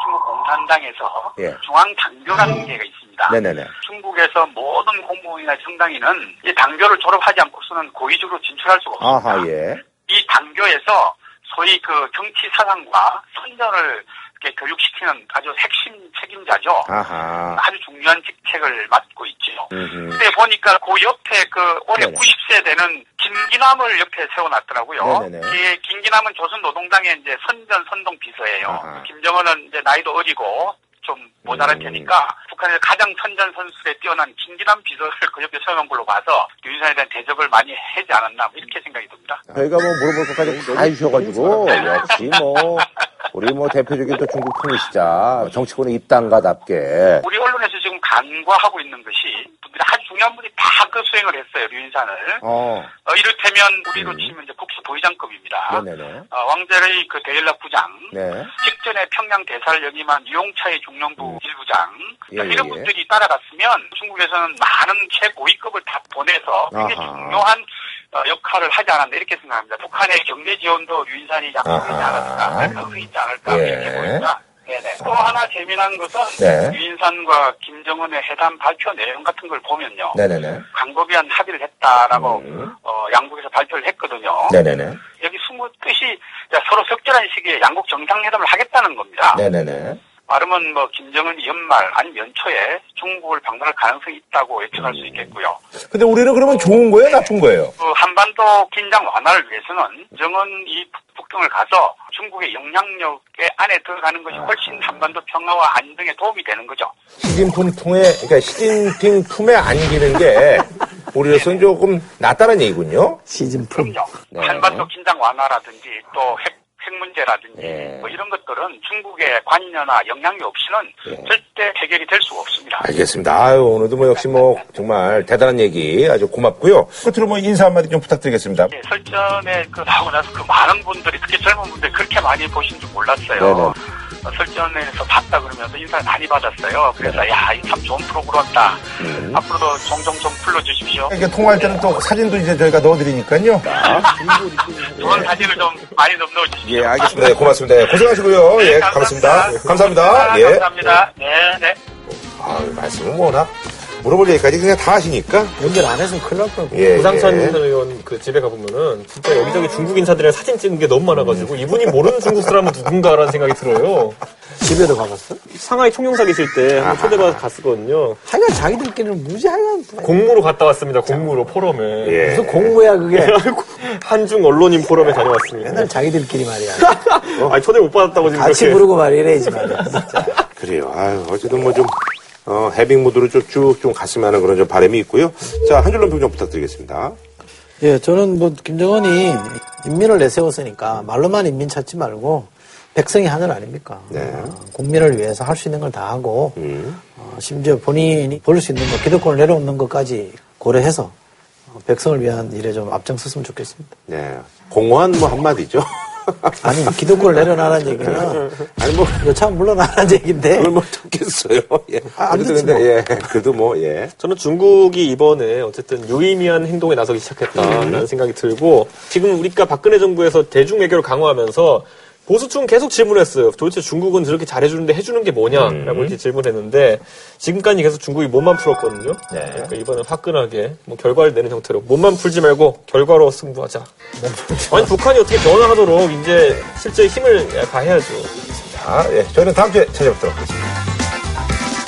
중국 공산당에서 예. 중앙 당교라는 게가 있습니다. 네네네. 중국에서 모든 공무원이나 정당인은 이 당교를 졸업하지 않고서는 고위직으로 진출할 수가 없습니다. 아하, 예. 이 당교에서 소위 그 정치 사상과 선전을 교육시키는 아주 핵심 책임자죠. 아하. 아주 중요한 직책을 맡고 있죠. 음흠. 근데 보니까 그 옆에 그 올해 네네. 90세 되는 김기남을 옆에 세워놨더라고요. 이 김기남은 조선노동당의 이제 선전 선동 비서예요. 김정은은 이제 나이도 어리고 좀 모자랄 음. 테니까 북한에서 가장 선전 선술에 뛰어난 김기남 비서를 그 옆에 세워놓은 걸로 봐서 윤산에 대한 대접을 많이 하지 않았나 뭐 이렇게 생각이 듭니다. 저희가 뭐 물어볼 것까지 다 해주셔가지고 역시 뭐 우리 뭐 대표적인 또 중국 통일시자 정치권의 입당가답게 우리 언론에서 지금 간과하고 있는 것이 아주 중요한 분이 다 그 수행을 했어요, 류인산을. 어 어, 이를테면 우리로 치면 이제 국수 부의장급입니다. 네네네 어, 왕제의 그 대일라 부장, 네 직전에 평양 대사를 역임한 유용차의 중령부 일부장 예, 이런 예, 예. 분들이 따라갔으면 중국에서는 많은 최고위급을 다 보내서 굉장히 아하. 중요한 어, 역할을 하지 않았나 이렇게 생각합니다. 북한의 경제 지원도 유인산이 약속이지. 않았을까, 약속이지 않을까 예. 이렇게 보입니다. 네네. 또 하나 재미난 것은 네. 유인산과 김정은의 회담 발표 내용 같은 걸 보면요. 네네네 광고비한 합의를 했다라고 음. 어, 양국에서 발표를 했거든요. 네네네 여기 숨은 뜻이 서로 적절한 시기에 양국 정상회담을 하겠다는 겁니다. 네네네 말하면 뭐 김정은이 연말 아니면 연초에 중국을 방문할 가능성이 있다고 예측할 수 있겠고요. 근데 우리는 그러면 좋은 거예요 나쁜 거예요? 그 한반도 긴장 완화를 위해서는 김정은 이 북- 북경을 가서 중국의 영향력의 안에 들어가는 것이 훨씬 한반도 평화와 안정에 도움이 되는 거죠. 시진핑 품에 그러니까 시진핑 품에 안기는 게 우리로서는 조금 낫다는 얘기군요. 시진품. 네. 한반도 긴장 완화라든지 또 핵, 핵 문제라든지 네. 뭐 이런 것들은 중국의 관여나 영향이 없이는 절대 해결이 될 수가 없습니다. 알겠습니다. 아유, 오늘도 뭐 역시 뭐 정말 대단한 얘기 아주 고맙고요. 끝으로 뭐 인사 한마디 좀 부탁드리겠습니다. 예, 설전에 그 나오고 나서 그 많은 분들이 특히 젊은 분들이 그렇게 많이 보신 줄 몰랐어요. 네네. 어, 설전에서 봤다 그러면서 인사를 많이 받았어요. 그래서 야, 이참 좋은 프로그램다. 음. 앞으로도 종종 좀 불러주십시오. 이렇게 통화할 때는 또 사진도 이제 저희가 넣어드리니까요. 좋은 사진을 좀 많이 좀 넣어주십시오. 예, 알겠습니다. 네, 고맙습니다. 예, 고생하시고요. 예, 고맙습니다. 감사합니다. 아, 예. 감사합니다. 네, 네. 아, 말씀은 워낙 물어볼 얘기까지 그냥 다 하시니까. 연결 안 했으면 큰일 날 뻔. 예, 우상천 예. 의원 그 집에 가보면은 진짜 여기저기 중국 인사들이랑 사진 찍은 게 너무 많아가지고 이분이 모르는 중국 사람은 누군가라는 생각이 들어요. 집에도 가봤어? 상하이 총영사 계실 때 한번 초대받아서 갔었거든요. 하여간 자기들끼리는 무지 하여간 공무로 갔다 왔습니다. 공무로 포럼에. 예. 무슨 공부야 그게. 한중 언론인 포럼에 다녀왔습니다. 맨날 자기들끼리 말이야. 아니 초대 못 받았다고 지금 같이 그렇게. 부르고 말이야 이래야지 말이야. 진짜. 그래요. 아유, 어쨌든 뭐 좀, 어, 해빙 모드로 쭉쭉 좀 갔으면 하는 그런 좀 바람이 있고요. 자, 한 줄로 평좀 부탁드리겠습니다. 예, 저는 뭐 김정은이 인민을 내세웠으니까 말로만 인민 찾지 말고 백성이 하늘 아닙니까? 네. 어, 국민을 위해서 할 수 있는 걸 다 하고 음. 어, 심지어 본인이 벌 수 있는 거 기득권을 내려놓는 것까지 고려해서 어, 백성을 위한 일에 좀 앞장섰으면 좋겠습니다. 네. 공허한 뭐 한마디죠. 아니 기득권을 내려놔라는 얘기는 아니 뭐 여차하면 물러나라는 얘기인데 그걸 뭐 듣겠어요. 예. 아, 안 듣지 근데 예. 그래도 뭐 예. 저는 중국이 이번에 어쨌든 유의미한 행동에 나서기 시작했다라는 음. 생각이 들고 지금 우리가 박근혜 정부에서 대중 외교를 강화하면서 보수층 계속 질문했어요. 도대체 중국은 저렇게 잘해주는데 해주는 게 뭐냐라고 음. 이렇게 질문했는데 지금까지 계속 중국이 몸만 풀었거든요. 네. 그러니까 이번엔 화끈하게 뭐 결과를 내는 형태로 몸만 풀지 말고 결과로 승부하자. 아니 북한이 어떻게 변화하도록 이제 실제 힘을 가해야죠. 자, 예. 저희는 다음 주에 찾아뵙도록 하겠습니다.